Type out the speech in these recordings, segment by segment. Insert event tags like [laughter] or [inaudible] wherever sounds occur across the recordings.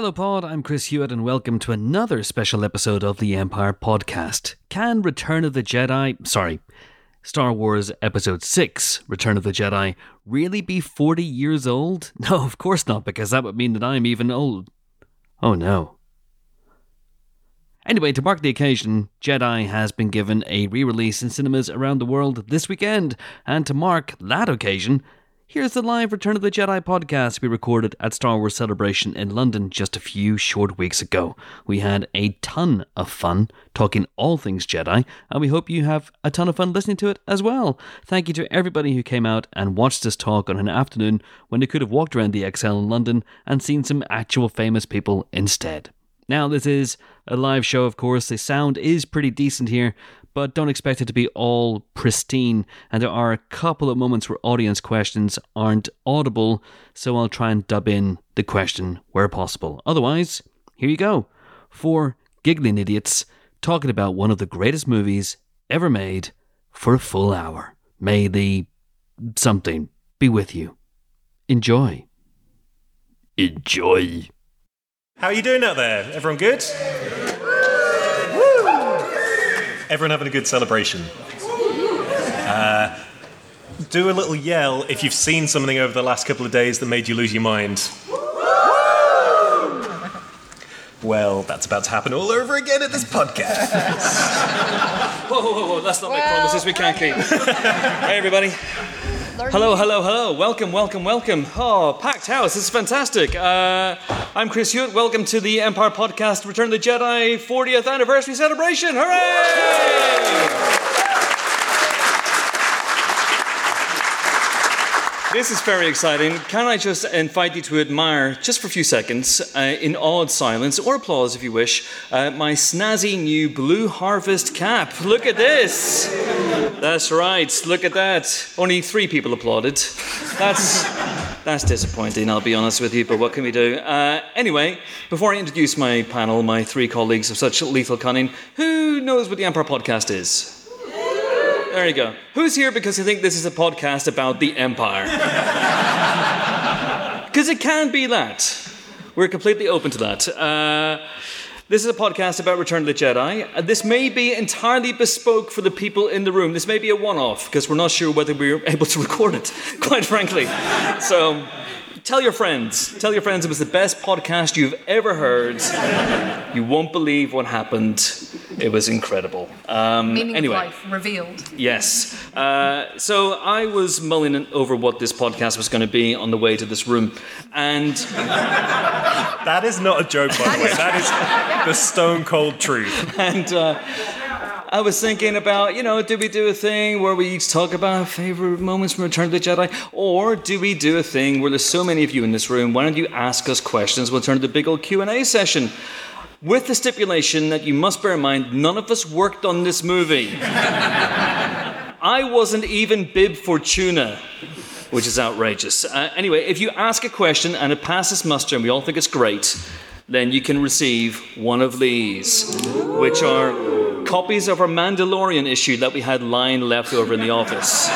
Hello, Pod. I'm Chris Hewitt, and welcome to another special episode of the Empire Podcast. Can Return of the Jedi, sorry, Star Wars Episode 6, Return of the Jedi, really be 40 years old? [laughs] No, of course not, because that would mean that I'm even old. Oh no. Anyway, to mark the occasion, Jedi has been given a re release in cinemas around the world this weekend, and to mark that occasion, Here's the live Return of the Jedi podcast we recorded at Star Wars Celebration in London just a few short weeks ago. We had a ton of fun talking all things Jedi, and we hope you have a ton of fun listening to it as well. Thank you to everybody who came out and watched this talk on an afternoon when they could have walked around the ExCeL in London and seen some actual famous people instead. Now, this is a live show, of course. The sound is pretty decent here, but don't expect it to be all pristine. And there are a couple of moments where audience questions aren't audible, so I'll try and dub in the question where possible. Otherwise, here you go. Four giggling idiots talking about one of the greatest movies ever made for a full hour. May the something be with you. Enjoy. Enjoy. How are you doing out there? Everyone good? Everyone having a good celebration? Uh, do a little yell if you've seen something over the last couple of days that made you lose your mind. Well, that's about to happen all over again at this podcast. Whoa, whoa, whoa, let's not make promises we can't keep. [laughs] hey, everybody. Hello, hello, hello. Welcome, welcome, welcome. Oh, packed house. This is fantastic. Uh, I'm Chris Hewitt. Welcome to the Empire Podcast Return of the Jedi 40th Anniversary Celebration. Hooray! This is very exciting. Can I just invite you to admire, just for a few seconds, uh, in awed silence, or applause if you wish, uh, my snazzy new Blue Harvest cap. Look at this. That's right. Look at that. Only three people applauded. That's. That's disappointing, I'll be honest with you, but what can we do? Uh, anyway, before I introduce my panel, my three colleagues of such lethal cunning, who knows what the Empire podcast is? There you go. Who's here because you think this is a podcast about the Empire? [laughs] Because it can be that. We're completely open to that. Uh, this is a podcast about Return of the Jedi. Uh, this may be entirely bespoke for the people in the room. This may be a one off because we're not sure whether we're [laughs] able to record it, quite frankly. So tell your friends. Tell your friends it was the best podcast you've ever heard. You won't believe what happened. It was incredible. Um, Meaning anyway. of life revealed. Yes. Uh, so I was mulling over what this podcast was going to be on the way to this room, and That is not a joke, by the way. That is [laughs] the stone cold truth. and uh, I was thinking about, you know, do we do a thing where we each talk about favorite moments from Return of the Jedi, or do we do a thing where there's so many of you in this room? Why don't you ask us questions? We'll turn to the big old Q and A session. With the stipulation that you must bear in mind, none of us worked on this movie. [laughs] I wasn't even Bib Fortuna, which is outrageous. Uh, anyway, if you ask a question and it passes muster and we all think it's great, then you can receive one of these, which are copies of our Mandalorian issue that we had lying left over in the office.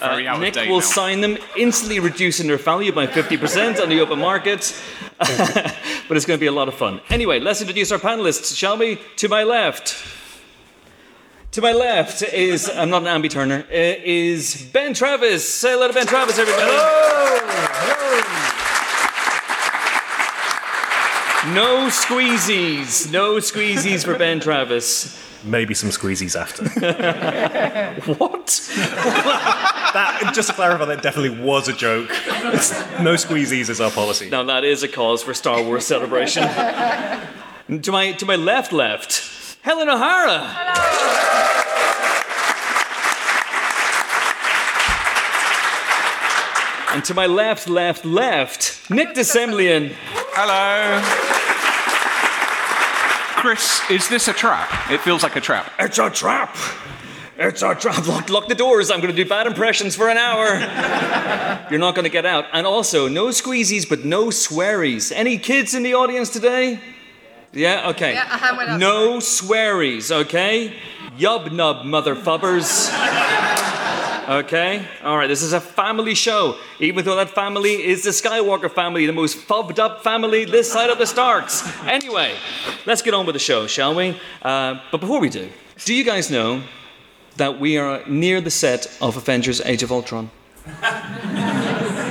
Very out of Nick will now. sign them, instantly reducing their value by 50% on the open market. [laughs] but it's going to be a lot of fun. Anyway, let's introduce our panelists, shall we? To my left. To my left is, I'm not an Ambi Turner, uh, is Ben Travis. Say hello to Ben Travis, everybody. No squeezies. No squeezies for Ben Travis. Maybe some squeezies after. [laughs] What? [laughs] That, just to clarify, that definitely was a joke. It's, [laughs] no squeezies is our policy. Now that is a cause for Star Wars celebration. to my to my left, left, Helen O'Hara. Hello. And to my left, left, left, Nick de Semlyen. Hello. Chris, is this a trap? It feels like a trap. It's a trap. It's a trap. Lock, lock the doors. I'm going to do bad impressions for an hour. You're not going to get out. And also, no squeezies, but no swearies. Any kids in the audience today? Yeah, okay. Yeah, I went up. no swearies, okay? Yub nub, motherfubbers. Okay? All right, this is a family show. Even though that family is the Skywalker family, the most fubbed up family this side of the Starks. Anyway, let's get on with the show, shall we? Uh, but before we do, do you guys know that we are near the set of Avengers Age of Ultron?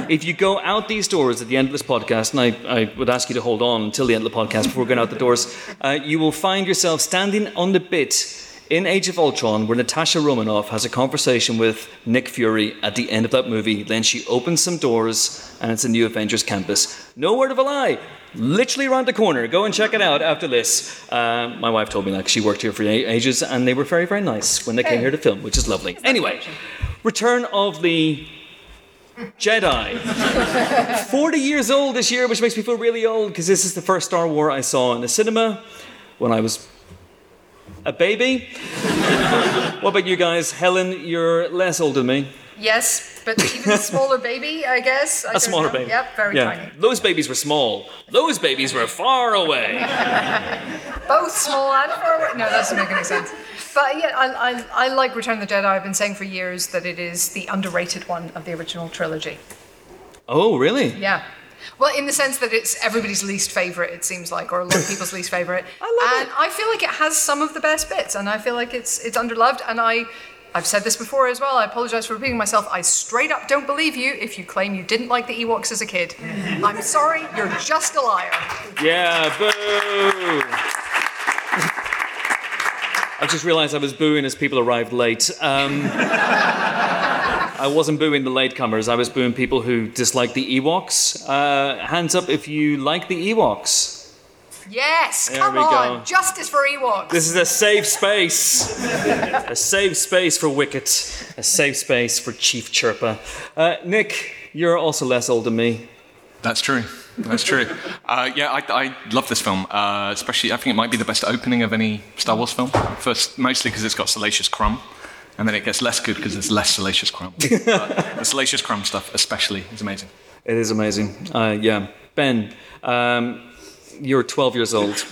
if you go out these doors at the end of this podcast, and I, I would ask you to hold on until the end of the podcast before going out the doors, uh, you will find yourself standing on the bit in Age of Ultron where Natasha Romanoff has a conversation with Nick Fury at the end of that movie. Then she opens some doors and it's a new Avengers campus. No word of a lie. Literally around the corner. Go and check it out after this. Uh, my wife told me that 'cause she worked here for ages and they were very, very nice when they came here to film, which is lovely. Anyway, Return of the Jedi. [laughs] 40 years old this year, which makes me feel really old because this is the first Star Wars I saw in the cinema when I was a baby. what about you guys? Helen, you're less old than me. Yes, but even a smaller baby, I guess. I A smaller know. baby. Yep, very yeah. tiny. Those babies were small. Those babies were far away. [laughs] Both small and far away. No, that doesn't make any sense. But yeah, I, I, I like Return of the Jedi. I've been saying for years that it is the underrated one of the original trilogy. Oh, really? Yeah. Well, in the sense that it's everybody's least favorite, it seems like, or a lot of people's least favorite. [laughs] I love and I feel like it has some of the best bits, and I feel like it's it's underloved. And I, I've said this before as well. I apologize for repeating myself. I straight up don't believe you if you claim you didn't like the Ewoks as a kid. [laughs] I'm sorry, you're just a liar. Yeah, boo. I just realized I was booing as people arrived late. Um, [laughs] I wasn't booing the latecomers, I was booing people who dislike the Ewoks. Uh, hands up if you like the Ewoks. Yes, There come on, go. justice for Ewoks. This is a safe space. a safe space for Wicket. A safe space for Chief Chirpa. Uh, Nick, you're also less old than me. That's true. That's true. Uh, yeah, I, I love this film. Uh, especially, I think it might be the best opening of any Star Wars film. First, mostly because it's got Salacious Crumb, and then it gets less good because there's less Salacious Crumb. But [laughs] the Salacious Crumb stuff, especially, is amazing. It is amazing. Uh, yeah. Ben, um, you're 12 years old. [laughs]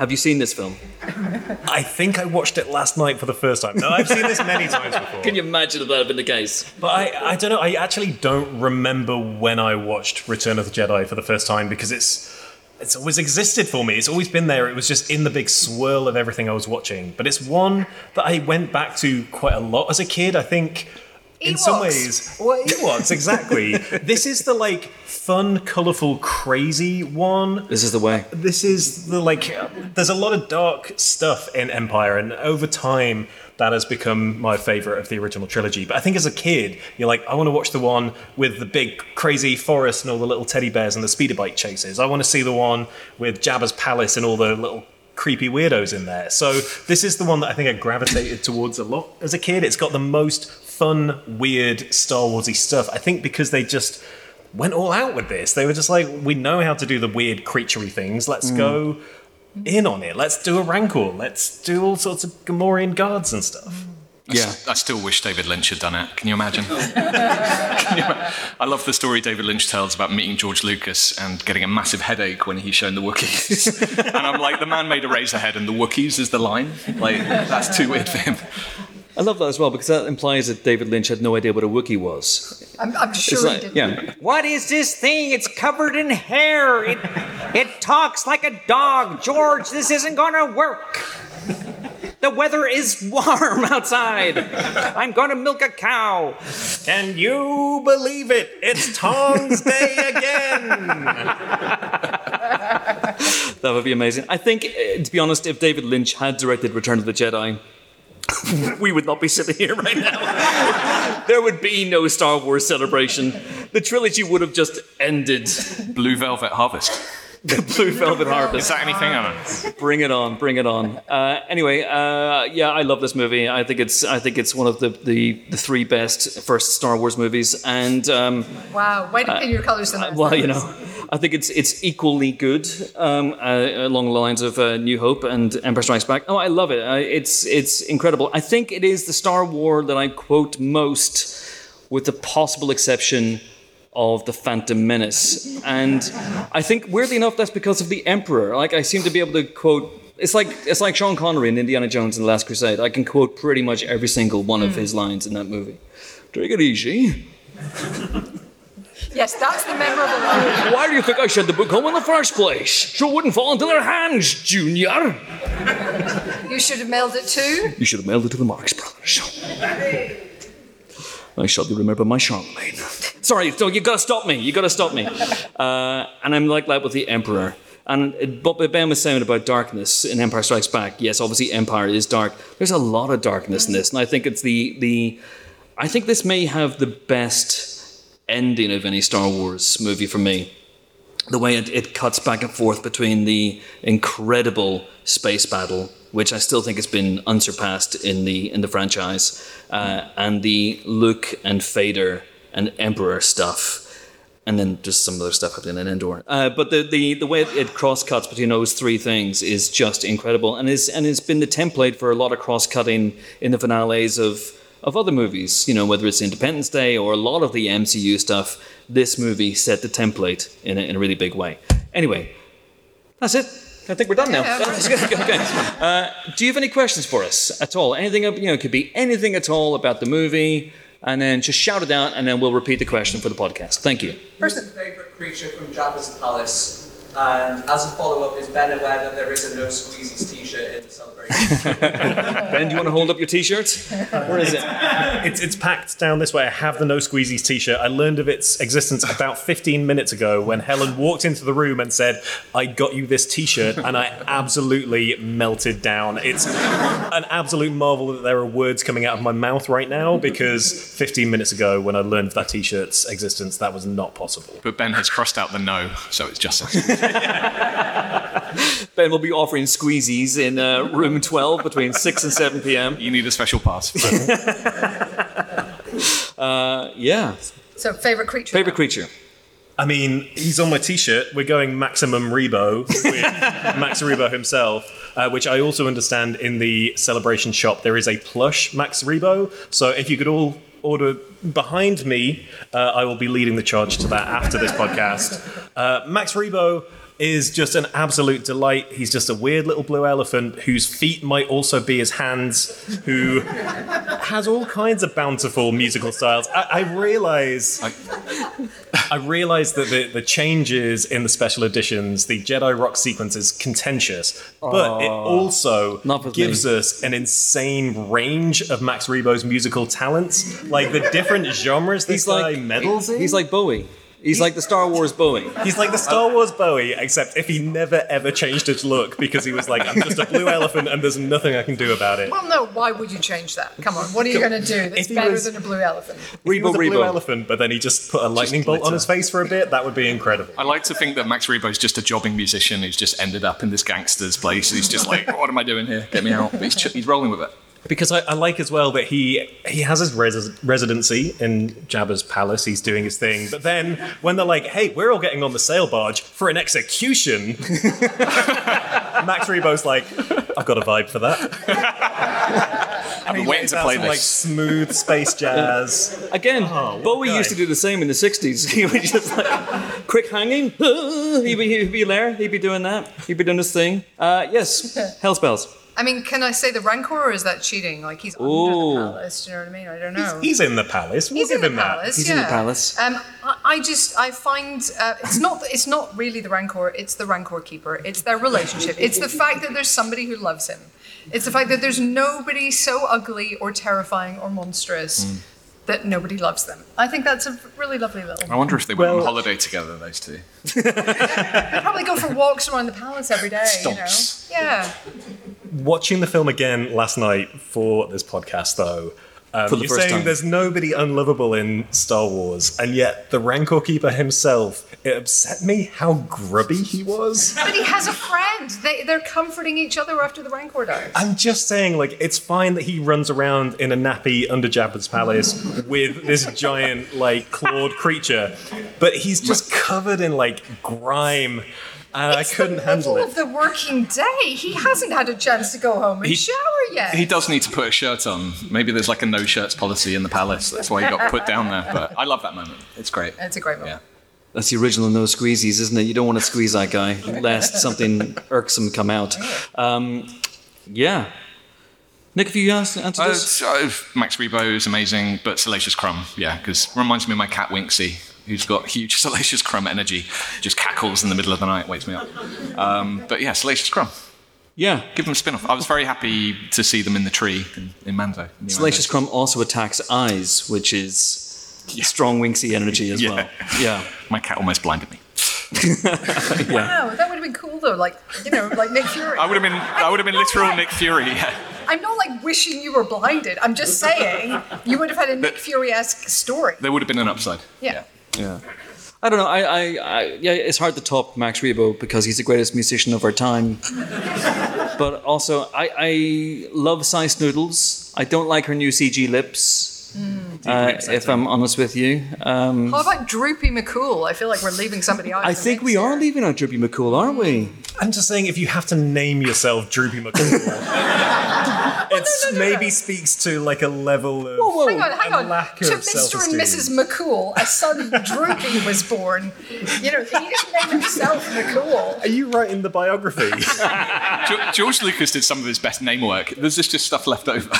Have you seen this film? I think I watched it last night for the first time. No, I've seen this many times [laughs] before. Can you imagine if that had been the case? But I, I don't know. I actually don't remember when I watched Return of the Jedi for the first time because it's it's always existed for me. It's always been there. It was just in the big swirl of everything I was watching. But it's one that I went back to quite a lot as a kid. I think in some ways, well, Ewoks exactly. [laughs] this is the like fun, colorful, crazy one This is the way. this is the like there's a lot of dark stuff in empire and over time that has become my favorite of the original trilogy. But i think as a kid you're like i want to watch the one with the big crazy forest and all the little teddy bears and the speeder bike chases. I want to see the one with jabba's palace and all the little creepy weirdos in there. So this is the one that i think i gravitated towards a lot as a kid. It's got the most fun weird star warsy stuff. I think because they just went all out with this. They were just like, we know how to do the weird creaturey things. Let's mm. go in on it. Let's do a rancor. Let's do all sorts of Gamorrean guards and stuff. I s- I still wish David Lynch had done it. Can you imagine? Can you ima- I love the story David Lynch tells about meeting George Lucas and getting a massive headache when he's shown the Wookiees. [laughs] and I'm like, the man made Eraserhead and the Wookiees is the line. Like, that's too weird for him. I love that as well because that implies that David Lynch had no idea what a Wookiee was. I'm, I'm sure It's he like- did. yeah. What is this thing? It's covered in hair. It it talks like a dog. George, this isn't gonna work. The weather is warm outside. I'm gonna milk a cow. Can you believe it? It's Tong's Day again. That would be amazing. I think, uh, to be honest, if David Lynch had directed Return of the Jedi, [laughs] we would not be sitting here right now. [laughs] there would be no Star Wars celebration. The trilogy would have just ended. Blue Velvet Harvest. The Blue Velvet Is that anything? on don't. Bring it on, bring it on. Uh, anyway, uh, yeah, I love this movie. I think it's, I think it's one of the, the, the three best first Star Wars movies, and um, Wow, way to pin your colours than that. well, you know, I think it's it's equally good um, uh, along the lines of uh, New Hope and Empire Strikes Back. Oh, I love it. Uh, it's it's incredible. I think it is the Star War that I quote most, with the possible exception of the Phantom Menace. And I think weirdly enough, that's because of the Emperor. Like I seem to be able to quote It's like it's like Sean Connery in Indiana Jones and the Last Crusade. I can quote pretty much every single one of hmm. his lines in that movie. Take it easy. Yes, that's the memorable one. Why do you think I sent the book home in the first place? So it wouldn't fall into their hands, Junior. You should have mailed it to. You should have mailed it to the Marx Brothers. I shall be remembered by Charlemagne. Sorry, so you gotta stop me. You gotta stop me. [laughs] Uh, and I'm like that with the Emperor. And it, what Ben was saying about darkness in Empire Strikes Back, yes, obviously Empire is dark. There's a lot of darkness in this, and I think it's the the. I think this may have the best ending of any Star Wars movie for me the way it, it cuts back and forth between the incredible space battle, which I still think has been unsurpassed in the in the franchise, uh, and the Luke and Vader and Emperor stuff. And then just some other stuff happening in Endor. Uh, but the, the, the way it, it cross cuts between those three things is just incredible. And, is, and it's been the template for a lot of cross cutting in the finales of, of other movies, you know, whether it's Independence Day or a lot of the MCU stuff, this movie set the template in a, in a really big way. Anyway, that's it. I think we're done now. [laughs] Okay. Uh, do you have any questions for us at all? Anything, you know, it could be anything at all about the movie, and then just shout it out, and then we'll repeat the question for the podcast. Thank you. Who's favourite creature from Jabba's palace? And as a follow-up, is Ben aware that there is a no squeezies T-shirt in the celebration? [laughs] Ben, do you want to hold up your T-shirt? Where is it? It's, it's packed down this way. I have the No Squeezies t shirt. I learned of its existence about 15 minutes ago when Helen walked into the room and said, I got you this t shirt, and I absolutely melted down. It's an absolute marvel that there are words coming out of my mouth right now because 15 minutes ago, when I learned of that t shirt's existence, that was not possible. But Ben has crossed out the no, so it's just us. [laughs] Ben will be offering squeezies in uh, room 12 between 6 and 7 p.m. You need a special pass. [laughs] Uh, yeah. So, favorite creature. Favorite creature? I mean, he's on my T-shirt. We're going maximum Rebo with [laughs] Max Rebo himself, uh, which I also understand in the celebration shop there is a plush Max Rebo. So if you could all order behind me, uh, I will be leading the charge to that after this podcast. Uh, Max Rebo is just an absolute delight. He's just a weird little blue elephant whose feet might also be his hands, who has all kinds of bountiful musical styles. I, I realize. I realize that the, the changes in the special editions, the Jedi Rock sequence is contentious, but it also gives us an insane range of Max Rebo's musical talents. Like the different genres this He's guy like in. He's like Bowie. He's like the Star Wars Bowie. He's like the Star uh, Wars Bowie, except if he never ever changed his look because he was like, I'm just a blue elephant and there's nothing I can do about it. Well, no, why would you change that? Come on, what are you going to do that's If better was- than a blue elephant? He was Rebo a blue Rebo. elephant, but then he just put a lightning bolt on his face for a bit. That would be incredible. I like to think that Max Rebo's just a jobbing musician who's just ended up in this gangster's place. He's just like, what am I doing here? Get me out. But he's, ch- he's rolling with it. Because I, I like as well that he he has his res- residency in Jabba's palace. He's doing his thing, but then when they're like, "Hey, we're all getting on the sail barge for an execution," [laughs] Max Rebo's like, "I've got a vibe for that." [laughs] I've been waiting to play some, like smooth space [laughs] jazz. Again, what Bowie guy. used to do the same in the 60s. He would just like, quick hanging. He'd be, he'd be there. He'd be doing that. He'd be doing his thing. Uh, yes, Hell Spells. I mean, can I say the Rancor or is that cheating? Like he's Ooh. under the palace. Do you know what I mean? I don't know. He's in the palace. We'll He's give in the him that. palace. He's yeah. in the palace. Um, I, I just I find uh, it's not it's not really the Rancor. It's the Rancor keeper. It's their relationship. It's the fact that there's somebody who loves him. It's the fact that there's nobody so ugly or terrifying or monstrous Hmm. That nobody loves them. I think that's a really lovely little. I wonder if they went on holiday together, those two. They probably go for walks around the palace every day. Stomps. You know? Yeah. Watching the film again last night for this podcast, though. Um, For the you're first saying time. there's nobody unlovable in Star Wars, and yet the Rancor Keeper himself, it upset me how grubby he was. [laughs] But he has a friend. They they're comforting each other after the Rancor dies. I'm just saying, like, it's fine that he runs around in a nappy under Jabba's palace with this giant, like, clawed creature, but he's just covered in, like, grime, and I It's couldn't the handle middle it. of the working day. He hasn't had a chance to go home and He- shower yet. He does need to put a shirt on. Maybe there's like a no shirts policy in the palace. That's why he got put down there. But I love that moment. It's great. It's a great moment. Yeah. That's the original no squeezies, isn't it? You don't want to squeeze that guy lest something irksome come out. Um, yeah. Nick, have you asked, answered Uh, this? uh, Max Rebo is amazing, but Salacious Crumb, yeah, because reminds me of my cat Winksy, who's got huge [laughs] Salacious Crumb energy, just cackles in the middle of the night, wakes me up. Um, but yeah, Salacious Crumb, Yeah. give them a spin off. I was very happy to see them in the tree in, in Mando. in Salacious Mando. Crumb also attacks eyes, which is strong winksy energy as Yeah. well. Yeah. [laughs] My cat almost blinded me. [laughs] Wow, that would have been cool though. Like you know, like Nick Fury. I would have been, I would have been literal Nick Fury. Yeah. I'm not like wishing you were blinded. I'm just saying you would have had a Nick Fury-esque story. There would have been an upside. Yeah. Yeah. I don't know. I, I, I, yeah, it's hard to top Max Rebo because he's the greatest musician of our time. [laughs] but also, I, I love Sy Snootles. I don't like her new CG lips. Uh, if I'm honest with you, um, How about Droopy McCool? I feel like we're leaving somebody out. I think we are here. leaving out Droopy McCool, aren't we? I'm just saying, if you have to name yourself Droopy McCool, [laughs] [laughs] it no, no, maybe no. speaks to like a level of. Hang on, hang a on. lack to of Mr. and self-esteem. Mrs. McCool, a son [laughs] Droopy was born. You know, he didn't name himself McCool. Are you writing the biography? [laughs] George Lucas did some of his best name work. There's just, just stuff left over.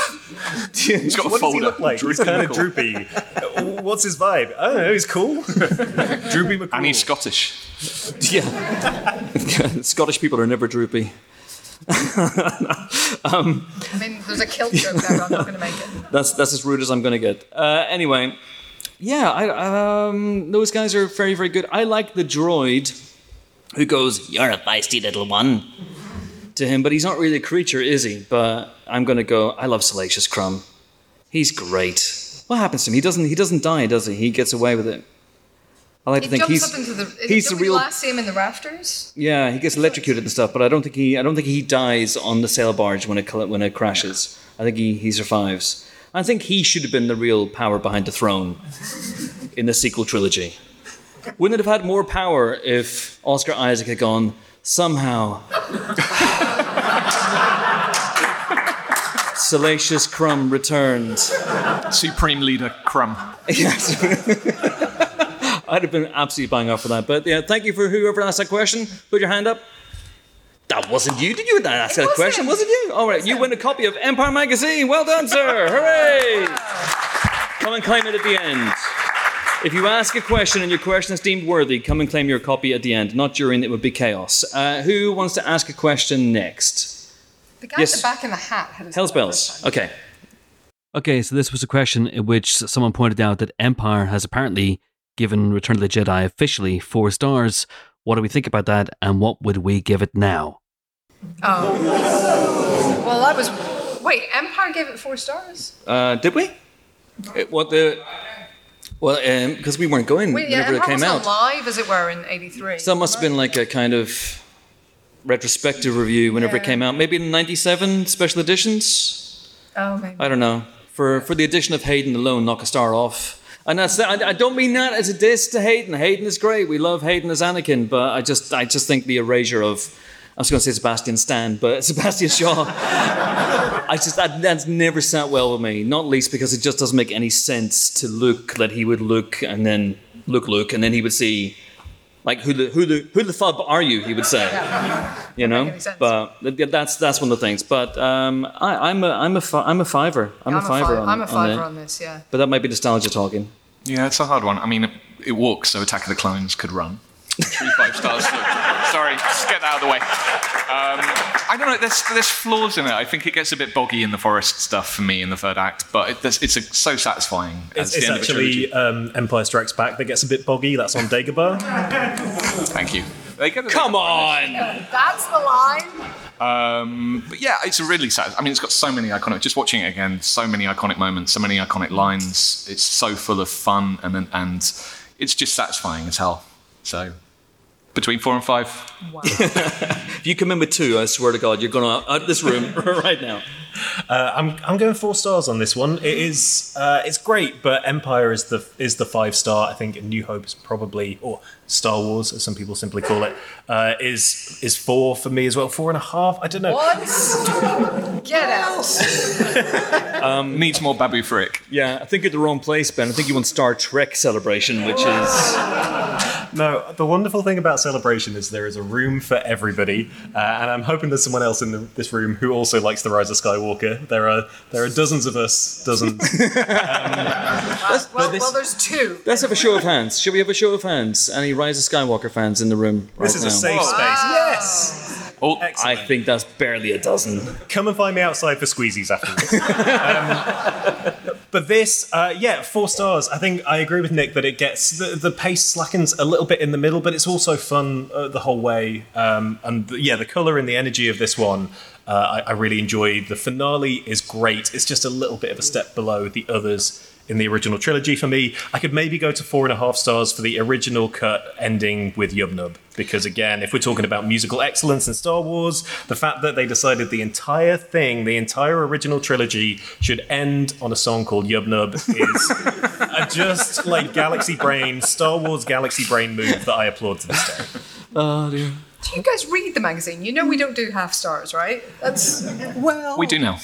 He's got a what does folder. he look like? He's Droopy kind of McCool. droopy. Uh, what's his vibe? I don't know. He's cool. droopy McCool. And he's Scottish. Yeah. Scottish people are never droopy. [laughs] I mean, there's a kilt joke there, but I'm not going to make it. That's that's as rude as I'm going to get. Uh, anyway, yeah, I, um, those guys are very very good. I like the droid who goes, "You're a feisty little one," to him, but he's not really a creature, is he? But I'm going to go. I love Salacious Crumb. He's great. What happens to him? He doesn't. He doesn't die, does he? He gets away with it. I like He to think jumps he's up into the. he's don't the we real. last see him in the rafters? Yeah, he gets electrocuted and stuff, but I don't think he I don't think he dies on the sail barge when it when it crashes. I think he, he survives. I think he should have been the real power behind the throne in the sequel trilogy. Wouldn't it have had more power if Oscar Isaac had gone somehow? [laughs] Salacious Crumb returned. Supreme Leader Crumb. [laughs] Yes. [laughs] I'd have been absolutely bang off for that. But yeah, thank you for whoever asked that question. Put your hand up. That wasn't you. Did you ask that was question? Was it you? All right, you win a copy of Empire Magazine. Well done, sir. Hooray! Come and claim it at the end. If you ask a question and your question is deemed worthy, come and claim your copy at the end. Not during, it would be chaos. Uh, who wants to ask a question next? The guy Yes. at the back in the hat had Hell's bells. Okay. Okay, so this was a question in which someone pointed out that Empire has apparently given Return of the Jedi officially four stars. What do we think about that, and what would we give it now? Oh, well, that was. Wait, Empire gave it four stars? Uh, did we? It, what the? Well, because we weren't going Wait, yeah, whenever it Empire came was out. live, as it were, in '83. So it must have been like a kind of retrospective review whenever it came out. Maybe in '97 special editions. Oh, maybe. I don't know. For for the addition of Hayden alone, knock a star off. And I, don't mean that as a diss to Hayden. Hayden is great. We love Hayden as Anakin, but I just I just think the erasure of I was going to say Sebastian Stan, but [laughs] Sebastian Shaw. I just that that's never sat well with me. Not least because it just doesn't make any sense to look that he would look and then look look and then he would see like who the who the who the fub are you? He would say [laughs] you know. make any sense. But that's that's one of the things. But um, I, I'm a I'm a fi- I'm a fiver. I'm, I'm a fiver. fi- on, I'm a on fiver it. on this, yeah. But that might be nostalgia talking. Yeah, it's a hard one. I mean, it, it walks, so Attack of the Clones could run. [laughs] Three five stars. Sorry, just get that out of the way. Um, I don't know. There's there's flaws in it. I think it gets a bit boggy in the forest stuff for me in the third act, but it, there's- it's a, so satisfying. It's, it's end of a trilogy. actually um, Empire Strikes Back that gets a bit boggy. That's on Dagobah. Thank you. They get Come on. That's the line. Um, but yeah, it's a really sad. I mean, it's got so many iconic. Just watching it again, so many iconic moments, so many iconic lines. It's so full of fun and and it's just satisfying as hell. So between four and five, [laughs] If you come in with two, I swear to God, you're going out of this room [laughs] right now. Uh, I'm I'm going four stars on this one. It is uh, it's great, but Empire is the is the five star. I think New Hope is probably or Star Wars, as some people simply call it, uh, is is four for me as well. Four and a half. I don't know. What? Get out. [laughs] needs more Babu Frick. Yeah, I think you're at the wrong place, Ben. I think you want Star Trek celebration, which is No, the wonderful thing about Celebration is there is a room for everybody, uh, and I'm hoping there's someone else in the, this room who also likes the Rise of Skywalker. There are there are dozens of us, dozens. [laughs] Well, well, there's two. Let's have a show of hands. Should we have a show of hands? Any Rise of Skywalker fans in the room? Right This is now? a safe space. Yes. Oh, I think that's barely a dozen. Come and find me outside for squeezies afterwards. [laughs] um, but this, uh, yeah, four stars. I think I agree with Nick that it gets the, the pace slackens a little bit in the middle, but it's also fun uh, the whole way. Um, and the, yeah, the color and the energy of this one, uh, I, I really enjoyed. The finale is great. It's just a little bit of a step below the others in the original trilogy for me. I could maybe go to four and a half stars for the original cut ending with Yub Nub. Because again, if we're talking about musical excellence in Star Wars, the fact that they decided the entire thing, the entire original trilogy, should end on a song called Yub Nub is [laughs] a just like Galaxy Brain, Star Wars Galaxy Brain move that I applaud to this day. Oh dear. Do you guys read the magazine? You know we don't do half stars, right? That's Well, we do now.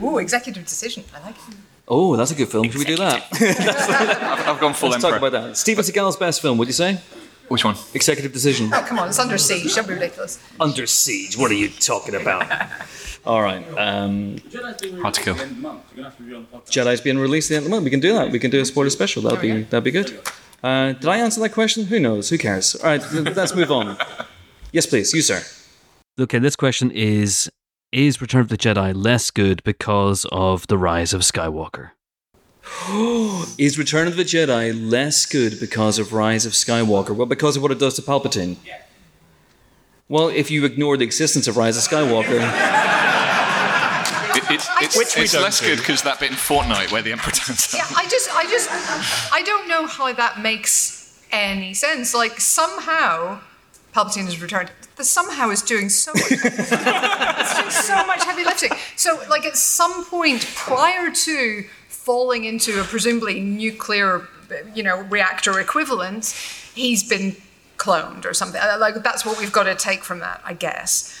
[laughs] ooh, executive decision. I like it. Oh, that's a good film. Should we do that? I've, [laughs] I've gone full Let's emperor. talk about that. Steven Seagal's best film. Would you say? Which one? Executive Decision. Oh, come on, it's under siege. Don't be ridiculous. Under Siege. What are you talking about? [laughs] All right. Um, Hard to kill. Jedi's being released at the end of the month. We can do that. We can do a spoiler special. That'd be that'd be good. Uh, did I answer that question? Who knows? Who cares? All right. Let's move on. [laughs] Yes, please. You, sir. Okay, this question is Is Return of the Jedi less good because of the rise of Skywalker? [gasps] Is Return of the Jedi less good because of Rise of Skywalker? Well, because of what it does to Palpatine. Well, if you ignore the existence of Rise of Skywalker, It, it, it's Which it's less do. good because that bit in Fortnite where the Emperor turns up. Yeah, I just, I just, I don't know how that makes any sense. Like somehow, Palpatine has returned. The somehow is doing so much. [laughs] it's doing so much heavy lifting. So, like at some point prior to falling into a presumably nuclear, you know, reactor equivalent, he's been cloned or something. Uh, Like that's what we've got to take from that, I guess.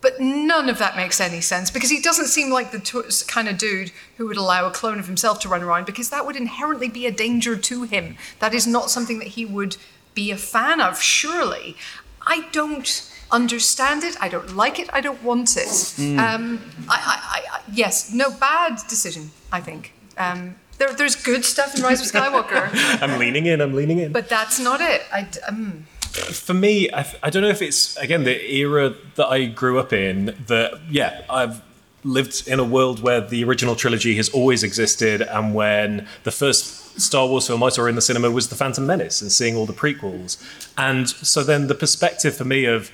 But none of that makes any sense because he doesn't seem like the t- kind of dude who would allow a clone of himself to run around because that would inherently be a danger to him. That is not something that he would be a fan of, surely. I don't understand it. I don't like it. I don't want it. Um, I, I, I, yes, no, bad decision, I think. Um, there, there's good stuff in Rise of Skywalker, [laughs] I'm leaning in, I'm leaning in. but that's not it. I, um, for me, I, I don't know if it's again the era that I grew up in. That yeah, I've lived in a world where the original trilogy has always existed, and when the first Star Wars film I saw in the cinema was The Phantom Menace, and seeing all the prequels, and so then the perspective for me of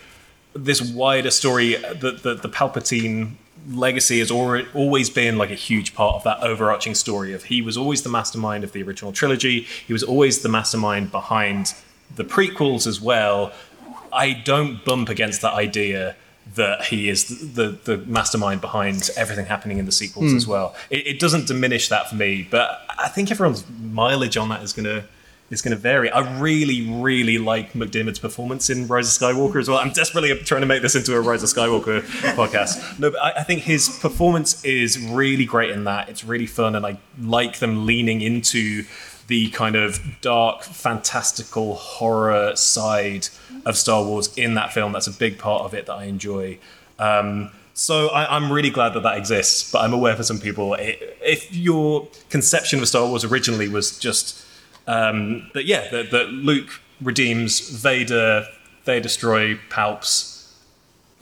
this wider story that the, the Palpatine legacy has always been like a huge part of that overarching story of he was always the mastermind of the original trilogy. He was always the mastermind behind the prequels as well. I don't bump against that idea that he is the, the, the mastermind behind everything happening in the sequels as hmm. well it, it doesn't diminish that for me but i think everyone's mileage on that is going to is going to vary. I really, really like McDiarmid's performance in Rise of Skywalker as well. I'm desperately trying to make this into a Rise of Skywalker [laughs] podcast. No, but I, I think his performance is really great in that. It's really fun, and I like them leaning into the kind of dark, fantastical horror side of Star Wars in that film. That's a big part of it that I enjoy. Um, so I, I'm really glad that that exists, but I'm aware for some people, i if your conception of Star Wars originally was just um, that yeah, that, that Luke redeems Vader, they destroy Palps,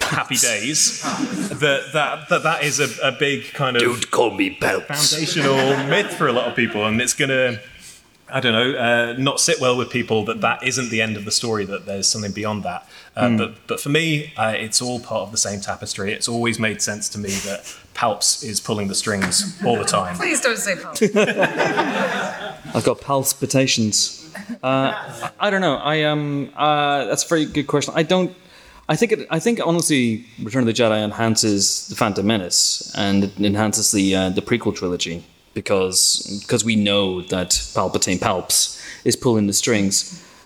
happy days. that that that that is a, a big kind of call me foundational myth for a lot of people, and it's gonna. I don't know, uh, not sit well with people that that isn't the end of the story. That there's something beyond that. Uh, But but for me, uh, it's all part of the same tapestry. It's always made sense to me that Palps is pulling the strings all the time. [laughs] please don't say Palps. [laughs] I've got palpitations. Uh, I, I don't know. I um. Uh, that's a very good question. I don't. I think it. I think honestly, Return of the Jedi enhances the Phantom Menace and it enhances the uh, the prequel trilogy because because we know that Palpatine Palps is pulling the strings.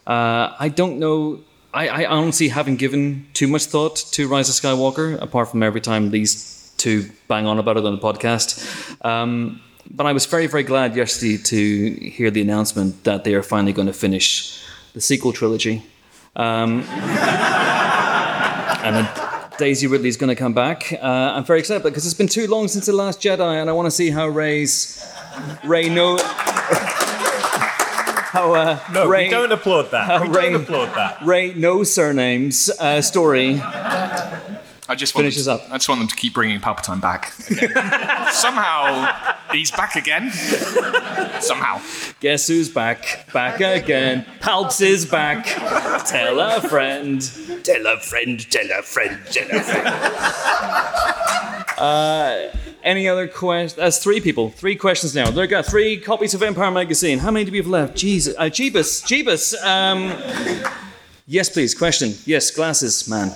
Uh, I don't know. I, I honestly haven't given too much thought to Rise of Skywalker, apart from every time these two bang on about it on the podcast. Um, but I was very, very glad yesterday to hear the announcement that they are finally going to finish the sequel trilogy. Um, [laughs] and Daisy Ridley's going to come back. Uh, I'm very excited because it's been too long since the Last Jedi, and I want to see how Rey's Rey know [laughs] how uh, No, Rey we don't applaud that. How we Ray- don't applaud that. Rey no surnames uh, story. I just want Finishes them, up. I just want them to keep bringing Palpatine back. [laughs] Somehow he's back again. Somehow. Guess who's back? Back again. Palps is back. Tell a friend. Tell a friend. Tell a friend. Tell a friend. uh, any other questions? That's three people. Three questions now. There got three copies of Empire magazine. How many do we have left? Jesus. Uh, Jeebus. Jeebus. Um, yes, please. Question. Yes, glasses, man.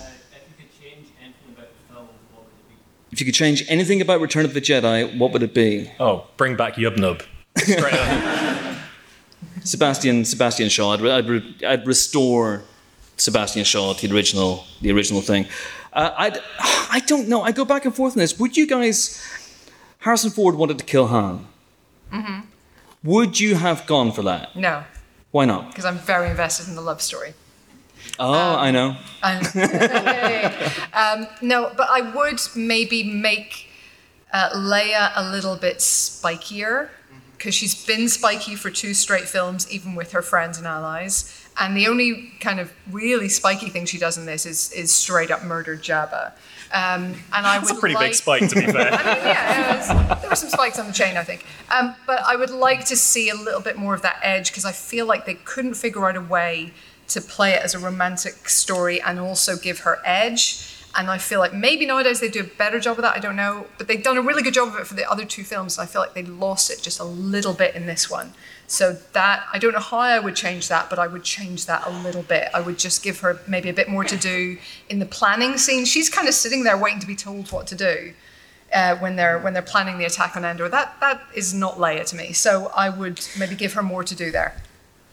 If you could change anything about Return of the Jedi, what would it be? Oh, bring back Yub Nub. Straight up. [laughs] Sebastian Sebastian Shaw. I'd, I'd, re- I'd restore Sebastian Shaw to the original the original thing. Uh, I'd I don't know. I go back and forth on this. Would you guys? Harrison Ford wanted to kill Han. Mm-hmm. Would you have gone for that? No, Why not? because I'm very invested in the love story. Oh, I know. And, [laughs] [laughs] um, no, but I would maybe make uh, Leia a little bit spikier because she's been spiky for two straight films, even with her friends and allies. And the only kind of really spiky thing she does in this is is straight up murder Jabba. Um, and I That's a pretty like, big spike, to be [laughs] fair. I mean, yeah, was- there were some spikes on the chain, I think. Um, but I would like to see a little bit more of that edge because I feel like they couldn't figure out a way to play it as a romantic story and also give her edge. And I feel like maybe nowadays they do a better job of that. I don't know, but they've done a really good job of it for the other two films. I feel like they lost it just a little bit in this one. So that I don't know how I would change that, but I would change that a little bit. I would just give her maybe a bit more to do in the planning scene. She's kind of sitting there waiting to be told what to do uh, when they're when they're planning the attack on Endor. That that is not Leia to me. So I would maybe give her more to do there.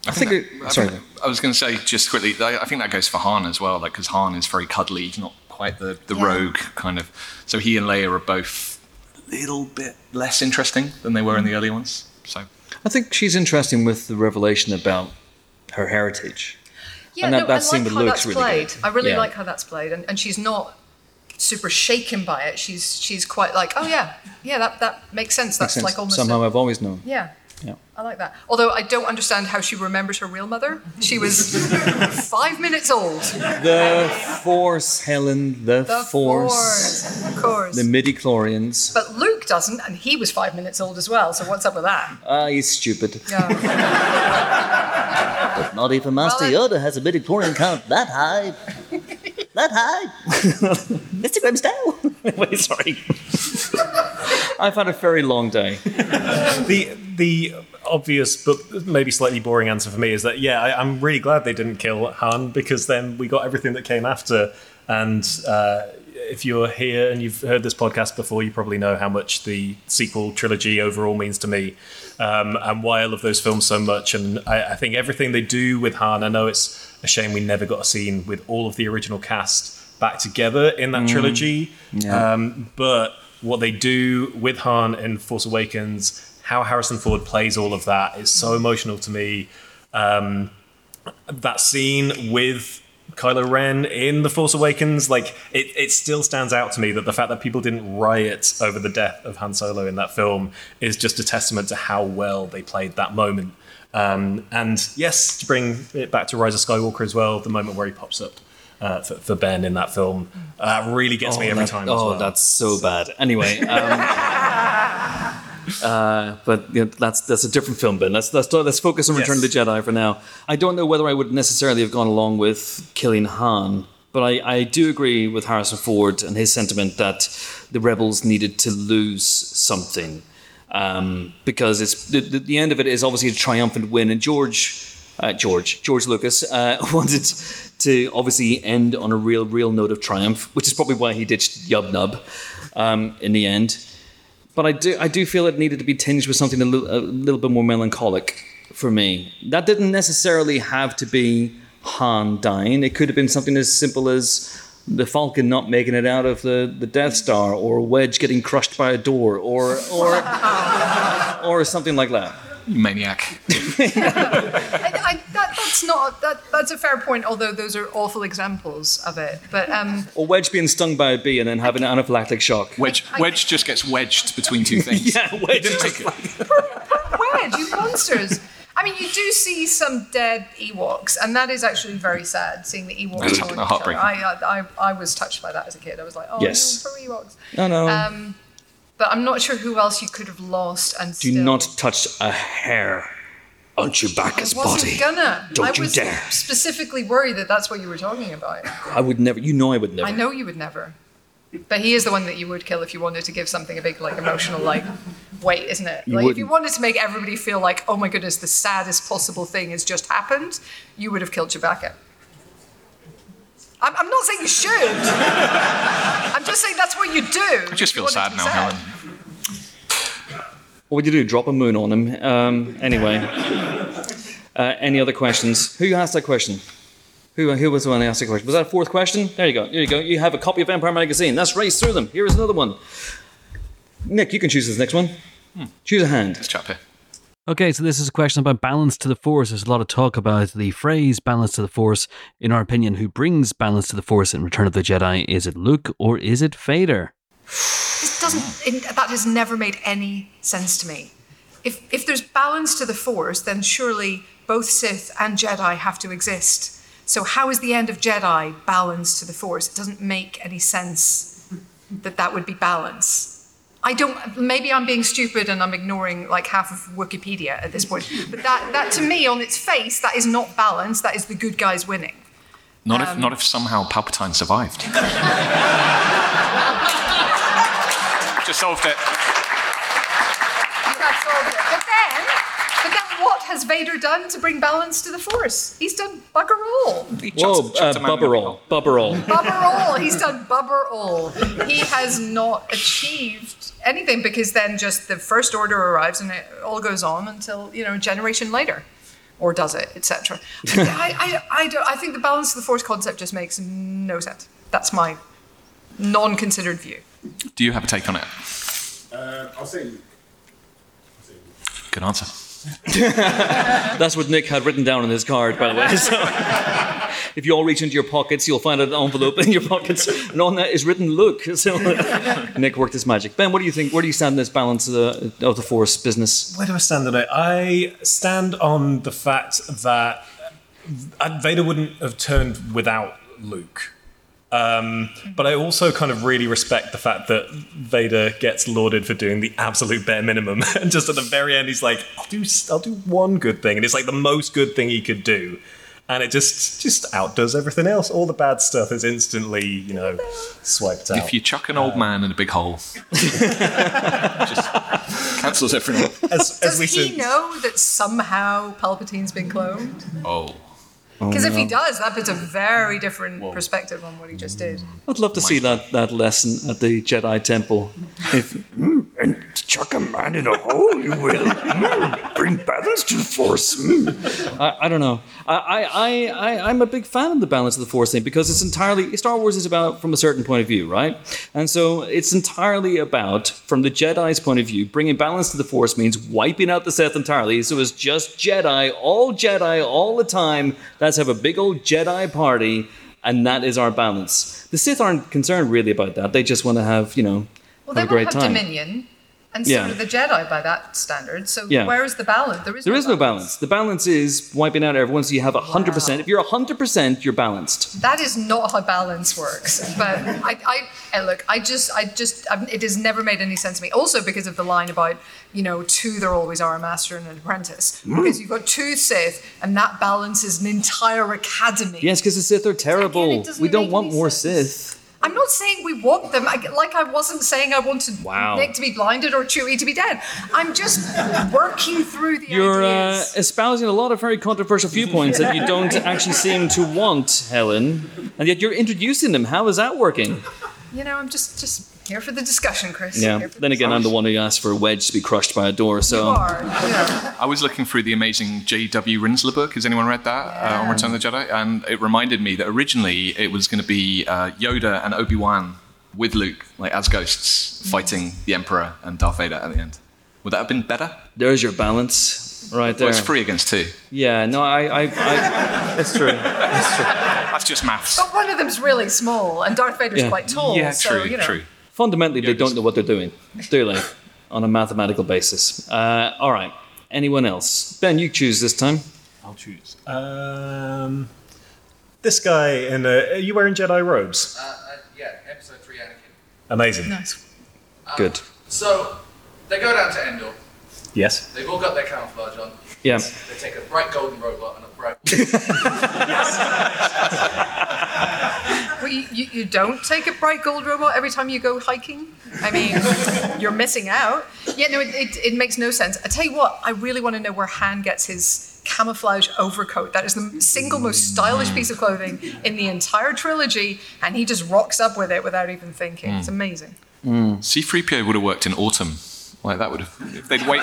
I think. I, it- sorry. think- I was going to say just quickly. I, I think that goes for Han as well, like because Han is very cuddly. He's not quite the the Yeah. rogue kind of. So he and Leia are both a little bit less interesting than they were in the mm. early ones. So I think she's interesting with the revelation about her heritage. Yeah, And that- no, that I scene like with how Luke's that's really played. good. I really Yeah. like how that's played, and, and she's not super shaken by it. She's she's quite like, oh yeah, yeah, that that makes sense. That's Makes sense. like almost Somehow a- I've always known. yeah. Yeah. I like that. Although I don't understand how she remembers her real mother. She was [laughs] five minutes old. The Force, Helen. The, The Force. Of course. The midi chlorians. but Luke doesn't, and he was five minutes old as well. So what's up with that? Ah, he's stupid. Yeah. [laughs] but Not even Master Well, Yoda has a midi chlorian count that high. [laughs] that high. Mr. Grimsdale. Wait, sorry. I've had a very long day. [laughs] the the obvious but maybe slightly boring answer for me is that yeah, I, I'm really glad they didn't kill Han because then we got everything that came after. And uh, if you're here and you've heard this podcast before, you probably know how much the sequel trilogy overall means to me, um, and why I love those films so much. And I, I think everything they do with Han, I know it's a shame we never got a scene with all of the original cast back together in that trilogy. Um, but what they do with Han in Force Awakens, how Harrison Ford plays all of that is so emotional to me. Um, that scene with Kylo Ren in The Force Awakens, like it, it still stands out to me that the fact that people didn't riot over the death of Han Solo in that film is just a testament to how well they played that moment. Um, and yes, to bring it back to Rise of Skywalker as well, the moment where he pops up uh, for, for Ben in that film uh, really gets me every that- time. Oh, well. that's so bad. Anyway, um, [laughs] uh, but you know, that's that's a different film, Ben. Let's let's let's focus on Return of the Jedi for now. I don't know whether I would necessarily have gone along with killing Han, but I, I do agree with Harrison Ford and his sentiment that the rebels needed to lose something um, because it's the, the, the end of it is obviously a triumphant win, and George. Uh, George George Lucas uh, [laughs] wanted to obviously end on a real real note of triumph, which is probably why he ditched Yub Nub um, in the end. But I do I do feel it needed to be tinged with something a little, a little bit more melancholic for me. That didn't necessarily have to be Han dying. It could have been something as simple as the Falcon not making it out of the, the Death Star, or Wedge getting crushed by a door, or or [laughs] or something like that. maniac. [laughs] I, I, that, that's that's not that, that's a fair point. Although those are awful examples of it, but um, Or Wedge being stung by a bee and then having an anaphylactic shock. Wedge, Wedge just gets wedged between two things. [laughs] Yeah, Wedge Didn't take it. [laughs] Wedge, you monsters. I mean, you do see some dead Ewoks, and that is actually very sad. Seeing the Ewoks That's killing each other. I, I, I, I was touched by that as a kid. I was like, oh Yes. no, poor Ewoks. No, no. Um, but I'm not sure who else you could have lost and Do still. not touch a hair on Chewbacca's I wasn't body. gonna. Don't I you was dare. specifically worried that that's what you were talking about. I would never. You know I would never. I know you would never. But he is the one that you would kill if you wanted to give something a big, like, emotional, like, weight, isn't it? You like, if you wanted to make everybody feel like, oh my goodness, the saddest possible thing has just happened, you would have killed Chewbacca. I'm, I'm not saying you should. I'm just saying that's what you do. I just you feel sad it to now, Helen. What would you do? Drop a moon on him? Um, anyway. Uh, any other questions? Who asked that question? Who, who was the one who asked the question? Was that a fourth question? There you go. There you go. You have a copy of Empire Magazine. Let's race through them. Here is another one. Nick, you can choose this next one. Choose a hand. This chap here. Okay, so this is a question about balance to the force. There's a lot of talk about the phrase balance to the force. In our opinion, who brings balance to the force in Return of the Jedi? Is it Luke or is it Vader? It doesn't. It, that has never made any sense to me. If if there's balance to the Force, then surely both Sith and Jedi have to exist. So how is the end of Jedi balance to the Force? It doesn't make any sense that that would be balance. I don't. Maybe I'm being stupid and I'm ignoring like half of Wikipedia at this point. But that that to me, on its face, that is not balance. That is the good guys winning. Not Um, if not if somehow Palpatine survived. [laughs] Just solved it. That's all good. But then, but then, what has Vader done to bring balance to the Force? He's done bugger all. Whoa, uh, bubberol. Bubberol. Bubber all. He's done bubber all. He has not achieved anything because then just the First Order arrives and it all goes on until you know a generation later, or does it, etc. I, I, I. I think the balance of the Force concept just makes no sense. That's my non-considered view. Do you have a take on it? Uh, I'll say Good answer. [laughs] That's what Nick had written down on his card, by the way. So, [laughs] if you all reach into your pockets, you'll find an envelope in your pockets, and on that is written Luke. [laughs] So Nick worked his magic. Ben, what do you think? Where do you stand in this balance of the, of the Force business? Where do I stand on it? I stand on the fact that Vader wouldn't have turned without Luke. Um, but I also kind of really respect the fact that Vader gets lauded for doing the absolute bare minimum, [laughs] and just at the very end, he's like, "I'll do, I'll do one good thing," and it's like the most good thing he could do, and it just, just outdoes everything else. All the bad stuff is instantly, you know, swiped out. If you chuck an old man in a big hole, [laughs] just cancels everything. as, Does he know that somehow Palpatine's been cloned? Oh. Because if he does, that puts a very different perspective on what he just did. I'd love to see that, that lesson at the Jedi Temple. If, Mm, and chuck a man in a hole, you will. Mm, bring balance to the force. Mm. I, I don't know. I, I, I, I- I'm a big fan of the balance of the Force thing because it's entirely Star Wars is about from a certain point of view, right? And so it's entirely about from the Jedi's point of view. Bringing balance to the Force means wiping out the Sith entirely. So it's just Jedi, all Jedi, all the time. Let's have a big old Jedi party, and that is our balance. The Sith aren't concerned really about that. They just want to have you know Well, have a great time. Dominion, and so Yeah. do the Jedi by that standard. So Yeah. where is the balance? There is. There no is no balance. The balance is wiping out everyone. So you have hundred percent. If you're hundred percent, you're balanced. That is not how balance works. But I, I, I look, I just, I just, i it has never made any sense to me. Also because of the line about, you know, two there always are a master and an apprentice. Mm. Because you've got two Sith, and that balances an entire academy. Yes, because the Sith are terrible. doesn't We don't want more sense. Sith. I'm not saying we want them. I, like I wasn't saying I wanted Wow. Nick to be blinded or Chewie to be dead. I'm just working through the You're uh, espousing a lot of very controversial viewpoints that you don't actually seem to want, Helen, and yet you're introducing them. How is that working? you know, I'm just, just here for the discussion, Chris. Yeah. Here for Then again, I'm the one who asked for a wedge to be crushed by a door. You So are. Yeah. I was looking through the amazing J.W. Rinzler book. Has anyone read that uh, on Return of the Jedi? And it reminded me that originally it was going to be uh, Yoda and Obi Wan with Luke, like as ghosts, fighting the Emperor and Darth Vader at the end. Would that have been better? There's your balance right there. Well, it's three against two. Yeah, no, I, I, I it's true. It's true. That's just maths. But one of them's really small, and Darth Vader's Yeah. quite tall. yeah, so, true, you know. true. Fundamentally, they don't know what they're doing, do they? On a mathematical basis. Uh, all right. Anyone else? Ben, you choose this time. I'll choose. Um, this guy in. Uh, are you wearing Jedi robes? Uh, uh, yeah, episode three, Anakin. Amazing. Nice. Good. So they go down to Endor. Yes. They've all got their camouflage on. Yeah. They take a bright golden robot and a bright. [laughs] [laughs] [laughs] Well, you, you, you don't take a bright gold robot every time you go hiking? I mean, [laughs] you're missing out. Yeah, no, it, it, it makes no sense. I tell you what, I really want to know where Han gets his camouflage overcoat. That is the single most stylish piece of clothing in the entire trilogy, and he just rocks up with it without even thinking. It's hmm. amazing. C3PO would have worked in autumn. Like that would have. if They'd wait.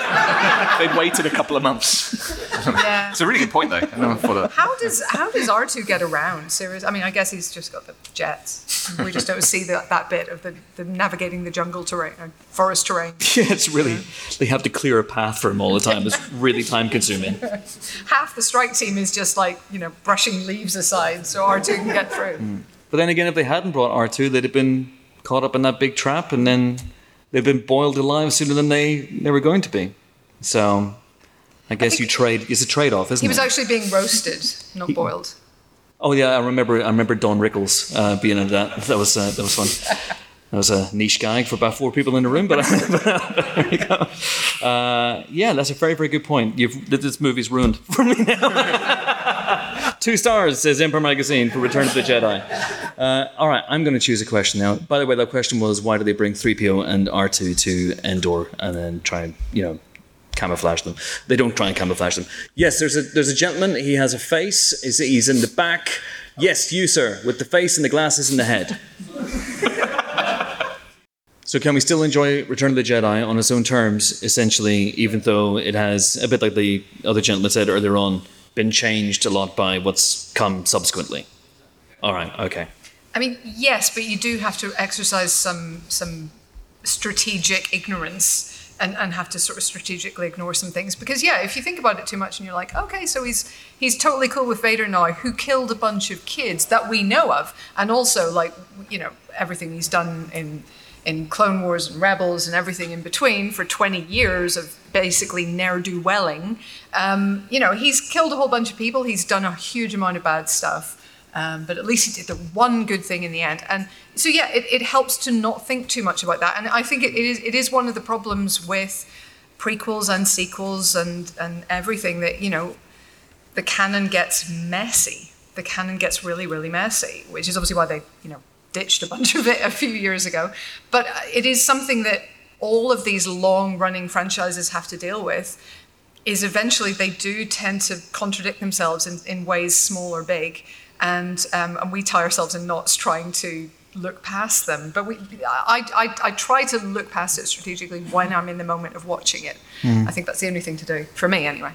they'd waited a couple of months. Yeah. It's a really good point, though. I never thought of that. How does how does R two get around? Serious? I mean, I guess he's just got the jets. We just don't see that that bit of the, the navigating the jungle terrain, or forest terrain. [laughs] Yeah, it's really, they have to clear a path for him all the time. It's really time consuming. Half the strike team is just like you know brushing leaves aside so R two can get through. But then again, if they hadn't brought R2, they'd have been caught up in that big trap and then they'd been boiled alive sooner than they, they were going to be. So I guess you trade, it's a trade off, isn't it? He was actually being roasted, not boiled. Oh yeah, I remember. I remember Don Rickles uh, being in that. That was uh, that was fun. That was a niche gag for about four people in the room, but [laughs] there you go. Uh, yeah, that's a very very good point. You've this movie's ruined for me now. [laughs] Two stars says Empire Magazine for Return of the Jedi. Uh, all right, I'm going to choose a question now. By the way, that question was why do they bring 3PO and R2 to Endor and then try and you know camouflage them. They don't try and camouflage them. Yes, there's a there's a gentleman. He has a face. He's, he's in the back. Yes, you sir, with the face and the glasses and the head. [laughs] so can we still enjoy Return of the Jedi on its own terms, essentially, even though it has a bit like the other gentleman said earlier on, been changed a lot by what's come subsequently. All right. Okay. I mean, yes, but you do have to exercise some some strategic ignorance and, and have to sort of strategically ignore some things because yeah, if you think about it too much and you're like, okay, so he's he's totally cool with Vader now, who killed a bunch of kids that we know of, and also like you know everything he's done in in Clone Wars and Rebels and everything in between for 20 years of basically ne'er do welling. Um, you know, he's killed a whole bunch of people. He's done a huge amount of bad stuff. Um, but at least he did the one good thing in the end. And so, yeah, it, it helps to not think too much about that. And I think it, it, is, it is one of the problems with prequels and sequels and, and everything that, you know, the canon gets messy. The canon gets really, really messy, which is obviously why they, you know, ditched a bunch of it a few years ago. But uh, it is something that all of these long running franchises have to deal with is eventually they do tend to contradict themselves in, in ways small or big. And, um, and we tie ourselves in knots trying to look past them. But we, I, I, I try to look past it strategically when I'm in the moment of watching it. I think that's the only thing to do, for me anyway.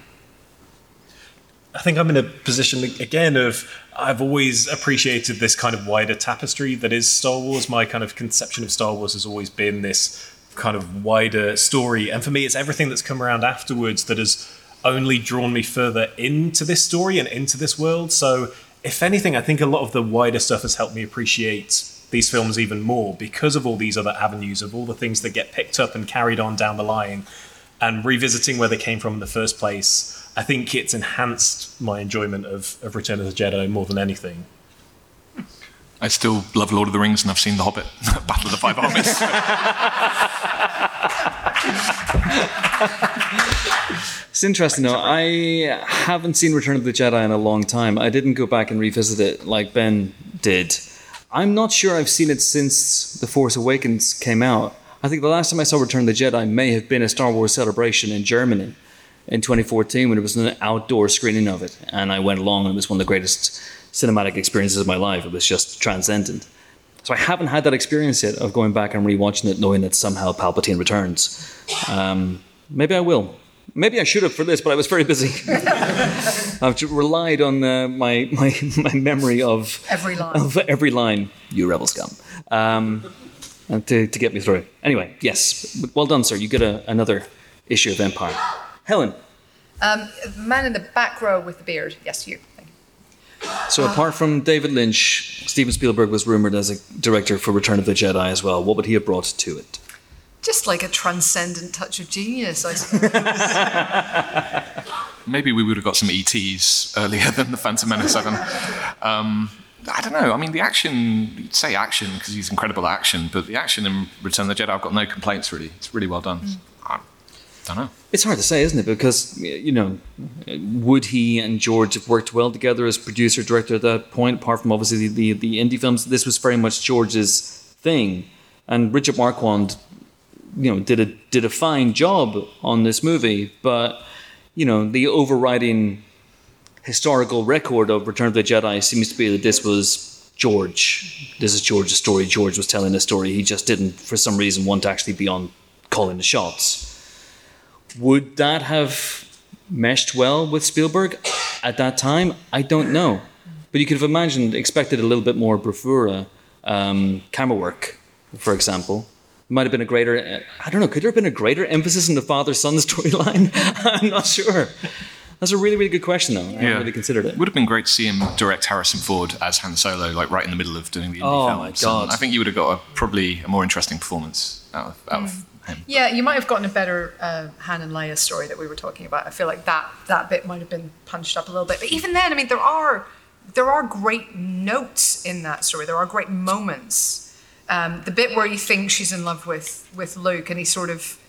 I think I'm in a position again of I've always appreciated this kind of wider tapestry that is Star Wars. My kind of conception of Star Wars has always been this kind of wider story, and for me, it's everything that's come around afterwards that has only drawn me further into this story and into this world. So, if anything, I think a lot of the wider stuff has helped me appreciate these films even more because of all these other avenues of all the things that get picked up and carried on down the line and revisiting where they came from in the first place. I think it's enhanced my enjoyment of, of Return of the Jedi more than anything. I still love Lord of the Rings, and I've seen The Hobbit, [laughs] Battle of the Five Armies. [laughs] [laughs] It's interesting though. I haven't seen Return of the Jedi in a long time. I didn't go back and revisit it like Ben did. I'm not sure I've seen it since The Force Awakens came out. I think the last time I saw Return of the Jedi may have been a Star Wars celebration in Germany in 2014 when it was an outdoor screening of it. And I went along and it was one of the greatest cinematic experiences of my life. It was just transcendent. So I haven't had that experience yet of going back and rewatching it knowing that somehow Palpatine returns. Um, maybe I will. Maybe I should have for this, but I was very busy. [laughs] I've relied on uh, my, my my memory of Every line. of every line. You rebel scum, um, and to to get me through. Anyway, yes, well done, sir. You get a, another issue of Empire. Helen. Um, the man in the back row with the beard. Yes, you. Thank you. So apart from David Lynch, Steven Spielberg was rumored as a director for Return of the Jedi as well. What would he have brought to it? Just like a transcendent touch of genius, I suppose. [laughs] Maybe we would have got some ETs earlier than the Phantom Menace. I don't know. Um, I don't know. I mean, the action, you'd say action because he's incredible at action, but the action in Return of the Jedi, I've got no complaints really. It's really well done. Know. It's hard to say, isn't it? Because you know, would he and George have worked well together as producer director at that point? Apart from obviously the, the, the indie films, this was very much George's thing, and Richard Marquand, you know, did a did a fine job on this movie. But you know, the overriding historical record of Return of the Jedi seems to be that this was George. This is George's story. George was telling a story. He just didn't, for some reason, want to actually be on calling the shots. Would that have meshed well with Spielberg at that time? I don't know. But you could have imagined, expected a little bit more bravura um, camera work, for example. Might have been a greater, I don't know, could there have been a greater emphasis on the father son [laughs] storyline? [laughs] I'm not sure. That's a really, really good question, though. I haven't really considered it. Would have been great to see him direct Harrison Ford as Han Solo, like right in the middle of doing the indie Oh, films. my And God. I think you would have got a, probably a more interesting performance out of, out of Yeah, you might have gotten a better uh, Han and Leia story that we were talking about. I feel like that that bit might have been punched up a little bit. But even then, I mean, there are there are great notes in that story. There are great moments. Um, the bit where you think she's in love with with Luke, and he sort of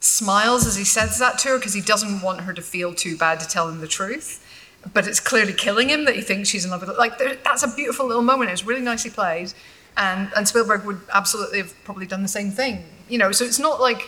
smiles as he says that to her because he doesn't want her to feel too bad to tell him the truth. But it's clearly killing him that he thinks she's in love with. Like there, that's a beautiful little moment. It's really nicely played, and and Spielberg would absolutely have probably done the same thing. You know, so it's not like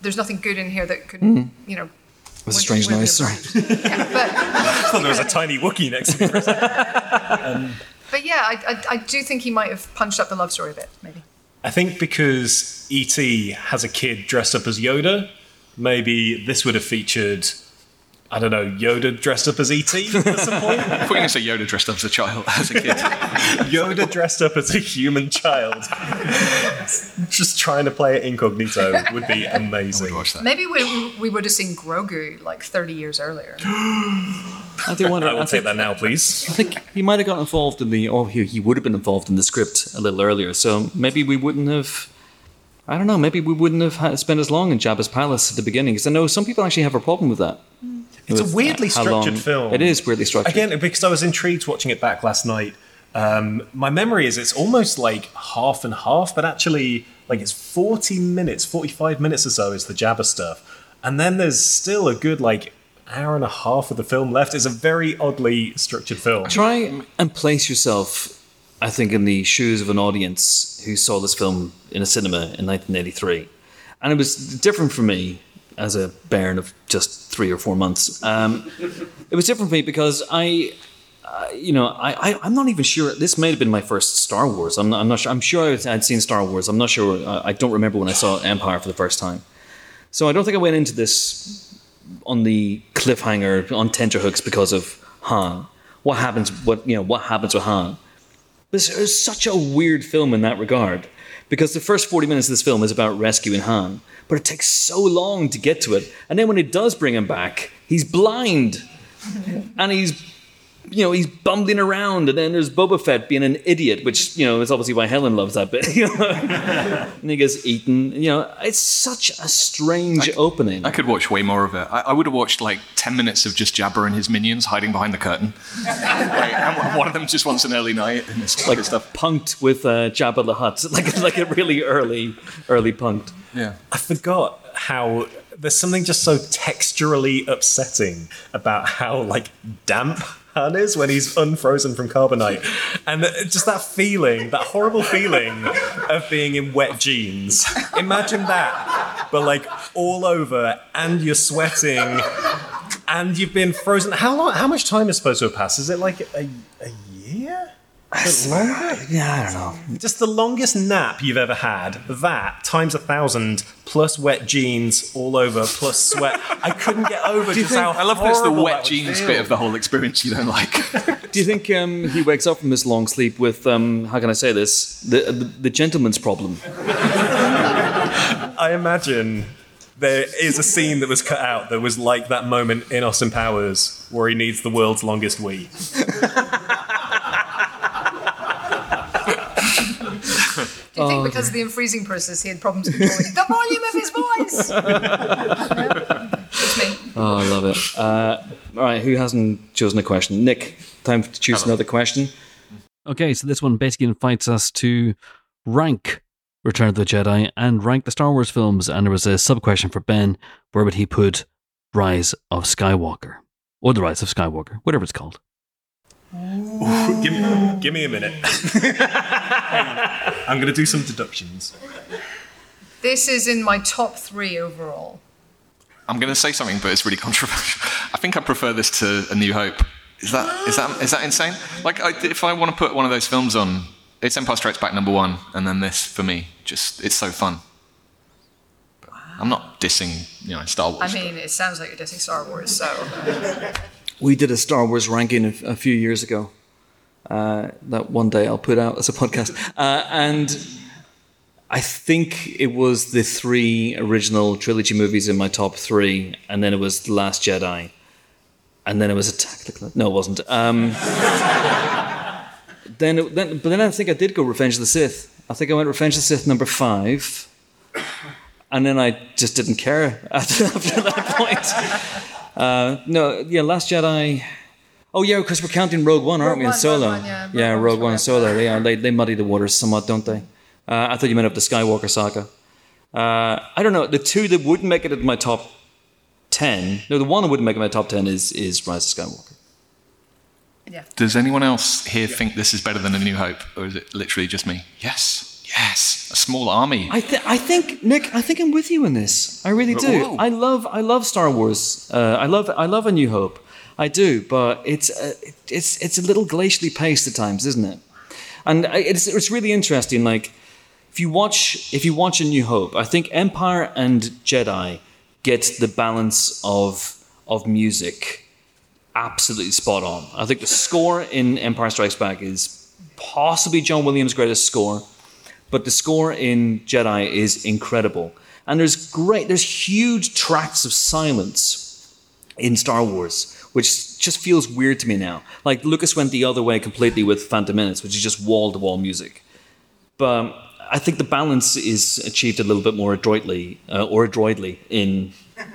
there's nothing good in here that could mm-hmm. you know. It was a strange noise. Sorry. [laughs] Yeah, but I thought there was a tiny Wookiee next to me. for a second. but yeah, I, I I do think he might have punched up the love story a bit, maybe. I think because E.T. has a kid dressed up as Yoda, maybe this would have featured, I don't know, Yoda dressed up as E.T. at some point. [laughs] I thought you going to say Yoda dressed up as a child, as a kid. [laughs] Yoda dressed up as a human child, just trying to play it incognito would be [laughs] amazing. Watch that. Maybe we, we would have seen Grogu like 30 years earlier. [gasps] I do wonder. I will I take think, that now, please. I think he might have got involved in the, or he, he would have been involved in the script a little earlier. So maybe we wouldn't have. I don't know. Maybe we wouldn't have had, spent as long in Jabba's palace at the beginning because I know some people actually have a problem with that. It's a With, uh, weirdly structured long- film. It is weirdly structured. Again, because I was intrigued watching it back last night. Um, my memory is it's almost like half and half, but actually, like it's 40 minutes, 45 minutes or so is the Jabba stuff. And then there's still a good, like, hour and a half of the film left. It's a very oddly structured film. Try and place yourself, I think, in the shoes of an audience who saw this film in a cinema in 1983. And it was different for me as a bairn of just three or four months. Um, it was different for me because I, uh, you know, I, I, I'm not even sure. This may have been my first Star Wars. I'm not, I'm not sure. I'm sure I'd seen Star Wars. I'm not sure. I, I don't remember when I saw Empire for the first time. So I don't think I went into this on the cliffhanger on tenterhooks because of Han. What happens? What you know? What happens with Han? This is such a weird film in that regard because the first forty minutes of this film is about rescuing Han, but it takes so long to get to it, and then when it does bring him back, he's blind, and he's you know, he's bumbling around, and then there's Boba Fett being an idiot, which you know is obviously why Helen loves that bit. [laughs] you know? and he gets eaten. You know, it's such a strange opening. I could watch way more of it. I, I would have watched like 10 minutes of just Jabba and his minions hiding behind the curtain. [laughs] like, and one of them just wants an early night and this like like stuff. punked with uh, Jabba the Hutt, [laughs] like like a really early early punked. Yeah. I forgot how there's something just so texturally upsetting about how like damp Han is when he's unfrozen from carbonite, and just that feeling, that horrible feeling of being in wet jeans. Imagine that, but like all over, and you're sweating, and you've been frozen. How long? How much time is supposed to have passed? Is it like a, a year? A bit longer? Yeah, I don't know. Just the longest nap you've ever had. That times a thousand, plus wet jeans all over, plus sweat. I couldn't get over just how I love that it's the horrible wet that would jeans feel. bit of the whole experience you don't like. [laughs] Do you think um, he wakes up from his long sleep with um, how can I say this the the, the gentleman's problem? I imagine there is a scene that was cut out that was like that moment in Austin Powers where he needs the world's longest wee. [laughs] Do you think because of the unfreezing process he had problems controlling the volume of his voice? Yeah. [laughs] It's me. Oh, I love it. Uh, all right, who hasn't chosen a question? Nick, time to choose another question. Okay, so this one basically invites us to rank Return of the Jedi and rank the Star Wars films. And there was a sub question for Ben where would he put Rise of Skywalker? Or The Rise of Skywalker, whatever it's called. Give, me, give me a minute. [laughs] I'm going to do some deductions. This is in my top three overall. I'm going to say something, but it's really controversial. I think I prefer this to A New Hope. Is that is that is that insane? Like, I, if I want to put one of those films on, it's Empire Strikes Back number one, and then this for me. Just it's so fun. But I'm not dissing, you know, Star Wars. I mean, it sounds like you're dissing Star Wars, so. We did a Star Wars ranking a, a few years ago. Uh, that one day I'll put out as a podcast. Uh, and I think it was the three original trilogy movies in my top three, and then it was The Last Jedi, and then it was Attack the Clones. No, it wasn't. Um, [laughs] then, it, then, but then I think I did go Revenge of the Sith. I think I went Revenge of the Sith number five, and then I just didn't care [laughs] after that point. Uh, no, yeah, Last Jedi. Oh yeah, because we're counting Rogue One, aren't Rogue we? In One, Solo. Rogue One, yeah. Rogue yeah, One Rogue One and Solo. They, are, they they muddy the waters somewhat, don't they? Uh, I thought you meant up the Skywalker saga. Uh, I don't know. The two that wouldn't make it in my top ten. No, the one that wouldn't make it in my top ten is is Rise of Skywalker. Yeah. Does anyone else here think this is better than A New Hope, or is it literally just me? Yes, yes, a small army. I, th- I think Nick, I think I'm with you in this. I really do. Whoa. I love, I love Star Wars. Uh, I love, I love A New Hope. I do, but it's, uh, it's, it's a little glacially paced at times, isn't it? And it's, it's really interesting. Like, if you watch, if you watch A New Hope, I think Empire and Jedi get the balance of of music absolutely spot on. I think the score in Empire Strikes Back is possibly John Williams' greatest score but the score in Jedi is incredible. And there's great, there's huge tracts of silence in Star Wars, which just feels weird to me now. Like Lucas went the other way completely with Phantom Menace, which is just wall to wall music. But I think the balance is achieved a little bit more adroitly uh, or adroitly in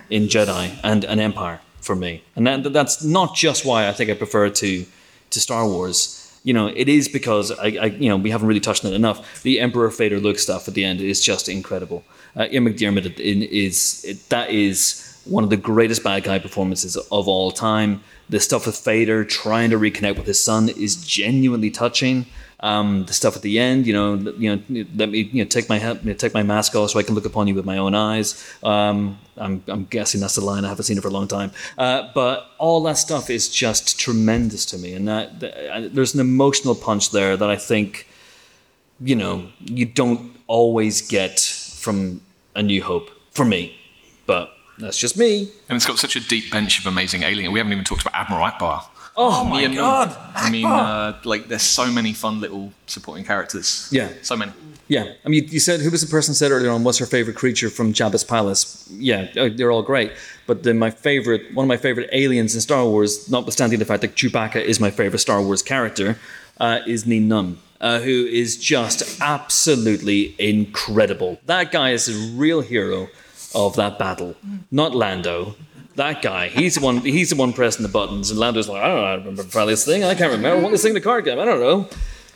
in Jedi and an Empire for me, and that, that's not just why I think I prefer to to Star Wars. You know, it is because I, I you know we haven't really touched on it enough. The Emperor Vader Luke stuff at the end is just incredible. Uh, Ian McDiarmid is that is one of the greatest bad guy performances of all time. The stuff with Vader trying to reconnect with his son is genuinely touching. Um, the stuff at the end, you know, you know, let me you know take my take my mask off so I can look upon you with my own eyes. Um, I'm, I'm guessing that's the line. I haven't seen it for a long time, uh, but all that stuff is just tremendous to me, and that, that there's an emotional punch there that I think, you know, you don't always get from A New Hope for me, but that's just me. And it's got such a deep bench of amazing alien. We haven't even talked about Admiral Ackbar. Oh, Me my and- god! I mean, uh, like, there's so many fun little supporting characters. Yeah. So many. Yeah, I mean, you said who was the person said earlier on? What's her favorite creature from Jabba's palace? Yeah, uh, they're all great, but then my favorite, one of my favorite aliens in Star Wars, notwithstanding the fact that Chewbacca is my favorite Star Wars character, uh, is Nien Nunb, uh, who is just absolutely incredible. That guy is a real hero of that battle, not Lando. That guy, he's the one. He's the one pressing the buttons, and Lando's like, I don't know, I remember this thing. I can't remember. I want this thing in the card game. I don't know.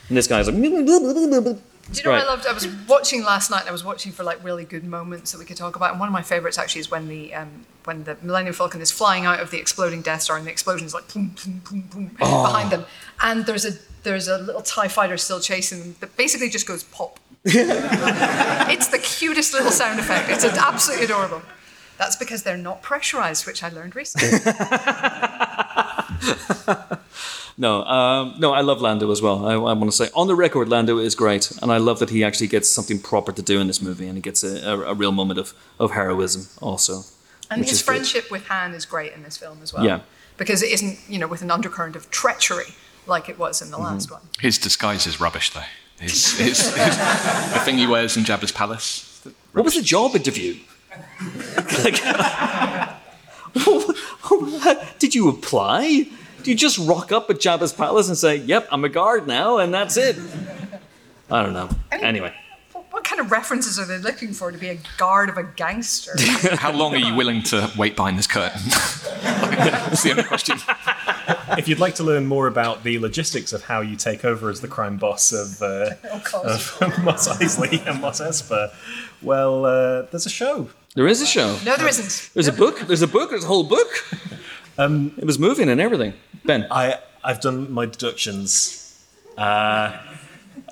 And this guy's like, Do you know Right. what I loved? I was watching last night. and I was watching for like really good moments that we could talk about. And one of my favorites actually is when the um, when the Millennium Falcon is flying out of the exploding Death Star, and the explosion is like boom, boom, boom, boom Oh. behind them. And there's a there's a little Tie Fighter still chasing them that basically just goes pop. [laughs] it's the cutest little sound effect. It's absolutely adorable. That's because they're not pressurized, which I learned recently. [laughs] No, um, no, I love Lando as well. I, I want to say, on the record, Lando is great, and I love that he actually gets something proper to do in this movie, and he gets a, a, a real moment of, of heroism also. And his is good. friendship with Han is great in this film as well. Yeah. Because it isn't, you know, with an undercurrent of treachery like it was in the last one. His disguise is rubbish, though. His, his, his, the thing he wears in Jabba's palace. What was the job interview? [laughs] Did you apply? Do you just rock up at Jabba's palace and say, "Yep, I'm a guard now," and that's it? I don't know. Anyway, What, what kind of references are they looking for to be a guard of a gangster? [laughs] How long are you willing to wait behind this curtain? [laughs] That's the only question. If you'd like to learn more about the logistics of how you take over as the crime boss of, uh, of Mos Eisley and Mos Espa, well, uh, there's a show. There is a show. No, there isn't. There's a book. There's a book. There's a whole book. Um, it was moving and everything. Ben, I, I've done my deductions. Uh,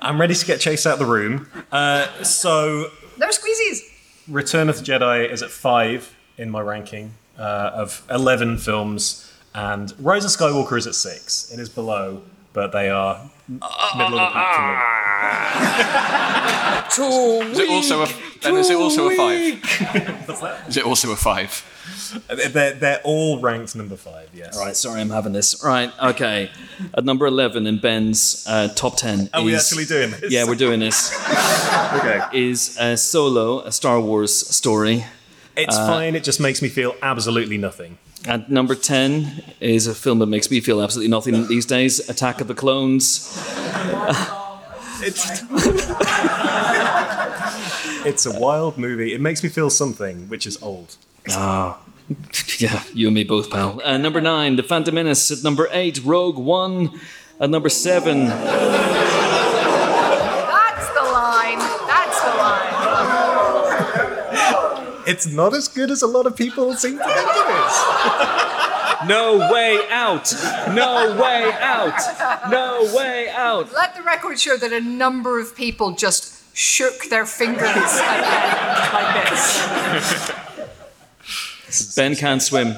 I'm ready to get chased out of the room. Uh, so, No squeezies. Return of the Jedi is at five in my ranking uh, of 11 films, and Rise of Skywalker is at six. It is below, but they are middle of the pack [laughs] for me. Is it also a? Then is it also a five? What's that? Is it also a five? They're, they're all ranked number five, yes. All right, sorry, I'm having this. Right, okay. At number 11 in Ben's uh, top 10 Are we is- actually doing this? Yeah, we're doing this. [laughs] Okay. Is uh, Solo, a Star Wars story. It's Uh, fine, it just makes me feel absolutely nothing. At number 10 is a film that makes me feel absolutely nothing these days Attack of the Clones. It's [laughs] it's a wild movie. It makes me feel something, which is old. Ah. Yeah, you and me both, pal. Uh, number 9, The Phantom Menace. At number 8, Rogue One. At number 7, It's not as good as a lot of people seem to think it is. No Way Out! No Way Out! No Way Out! Let the record show that a number of people just shook their fingers like this. Ben can't swim.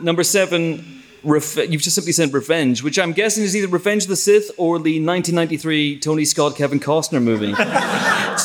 Number seven, ref- you've just simply said Revenge, which I'm guessing is either Revenge of the Sith or the 1993 Tony Scott Kevin Costner movie.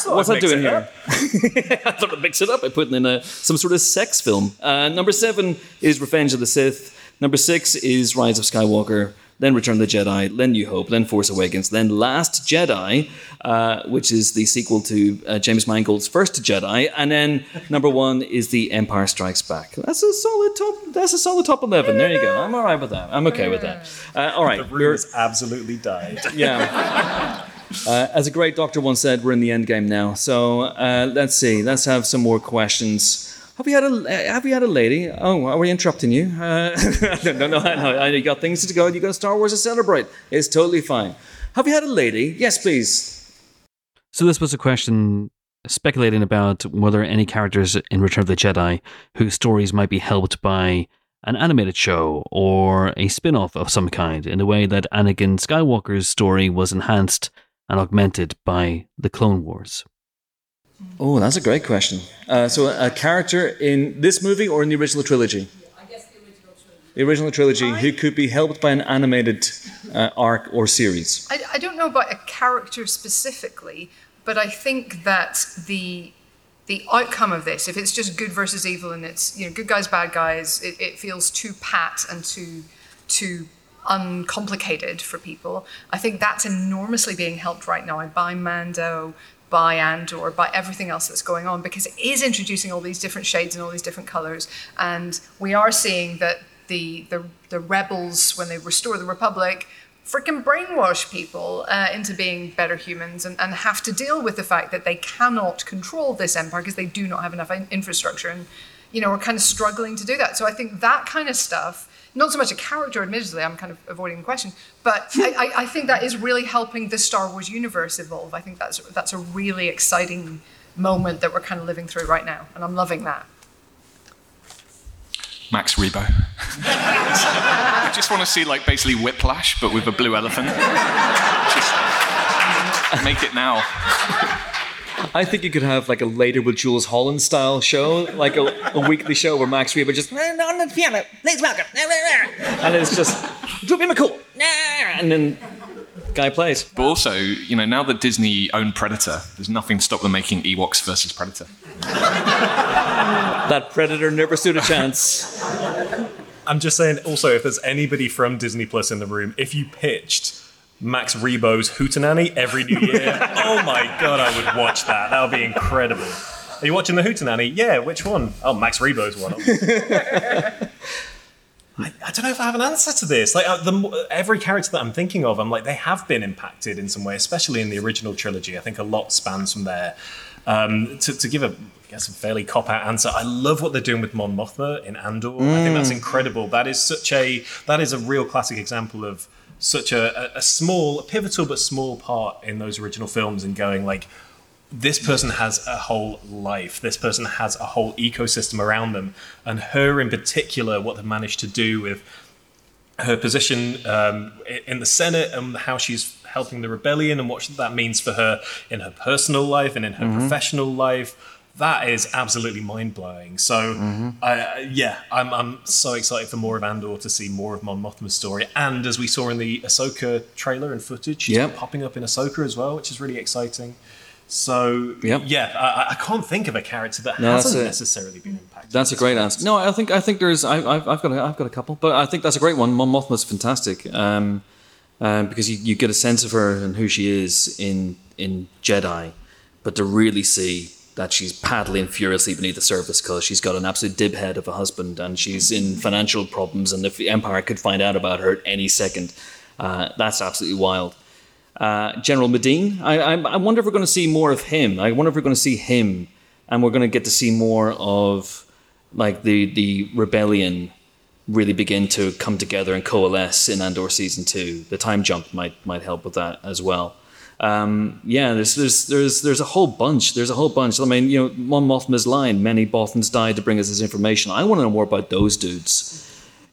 What's that doing here? [laughs] I thought I'd mix it up by putting in a, some sort of sex film. Uh, number seven is Revenge of the Sith. Number six is Rise of Skywalker. Then Return of the Jedi. Then New Hope. Then Force Awakens. Then Last Jedi, uh, which is the sequel to uh, James Mangold's First Jedi. And then number one is The Empire Strikes Back. That's a solid top. That's a solid top eleven. There you go. I'm all right with that. I'm okay with that. Uh, all right. The room has absolutely died. Yeah. [laughs] Uh, as a great doctor once said, we're in the end game now. So uh, let's see. Let's have some more questions. Have you had a uh, Have you had a lady? Oh, are we interrupting you? Uh, [laughs] no, no, no, no. I- You got things to go. You got Star Wars to celebrate. It's totally fine. Have you had a lady? Yes, please. So this was a question speculating about whether any characters in Return of the Jedi whose stories might be helped by an animated show or a spin-off of some kind in the way that Anakin Skywalker's story was enhanced and augmented by the Clone Wars. Oh, that's a great question. Uh, so, a character in this movie or in the original trilogy? Yeah, I guess the original trilogy The original trilogy, who could be helped by an animated uh, arc or series. I, I don't know about a character specifically, but I think that the the outcome of this, if it's just good versus evil and it's you know good guys bad guys, it, it feels too pat and too too uncomplicated for people. I think that's enormously being helped right now. By Mando, by Andor, by everything else that's going on because it is introducing all these different shades and all these different colors, and we are seeing that the the, the rebels when they restore the Republic freaking brainwash people uh, into being better humans and, and have to deal with the fact that they cannot control this empire because they do not have enough in- infrastructure and you know we're kind of struggling to do that. So i think that kind of stuff not so much a character admittedly i'm kind of avoiding the question but I, I, I think that is really helping the star wars universe evolve i think that's that's a really exciting moment that we're kind of living through right now and i'm loving that Max Rebo. [laughs] I just want to see like basically Whiplash, but with a blue elephant. [laughs] Just make it now. [laughs] I think you could have like a later with Jools Holland style show, like a, a weekly show where Max Rebo just on the piano. Please welcome. and it's just Droopy McCool, and then guy plays. But also, you know, now that Disney owned Predator, there's nothing to stop them making Ewoks versus Predator. That predator never stood a chance. I'm just saying, also, if there's anybody from Disney Plus in the room, if you pitched Max Rebo's Hootenanny every new year, [laughs] oh my god, I would watch that. That would be incredible. Are you watching the Hootenanny? Yeah, which one? Oh, Max Rebo's one. I, I don't know if I have an answer to this. Like uh, the, every character that I'm thinking of, I'm like they have been impacted in some way, especially in the original trilogy. I think a lot spans from there. Um, to, to give a, I guess, a fairly cop out answer, I love what they're doing with Mon Mothma in Andor. I think that's incredible. That is such a that is a real classic example of such a, a, a small, pivotal but small part in those original films, and going like this person has a whole life. This person has a whole ecosystem around them, and her in particular, what they've managed to do with her position um, in the Senate and how she's helping the rebellion and what that means for her in her personal life and in her professional life. That is absolutely mind blowing. So, I, yeah, I'm, I'm so excited for more of Andor to see more of Mon Mothma's story. And as we saw in the Ahsoka trailer and footage, she's Yep. popping up in Ahsoka as well, which is really exciting. So, Yep. yeah, I, I- can't think of a character that No, hasn't a- necessarily been impacted. That's a great answer. No, I think I think there's I, I've, I've got a, I've got a couple, but I think that's a great one. Mon Mothma's fantastic um, um, because you, you get a sense of her and who she is in in Jedi, but to really see that she's paddling furiously beneath the surface because she's got an absolute dibhead of a husband and she's in financial problems, and if the Empire could find out about her at any second, uh, that's absolutely wild. Uh, General Madine, I, I, I wonder if we're going to see more of him. I wonder if we're going to see him, and we're going to get to see more of like the the rebellion really begin to come together and coalesce in Andor season two. The time jump might might help with that as well. Um, yeah, there's there's there's there's a whole bunch. There's a whole bunch. I mean, you know, Mon Mothma's line, "Many Bothans died to bring us this information." I want to know more about those dudes.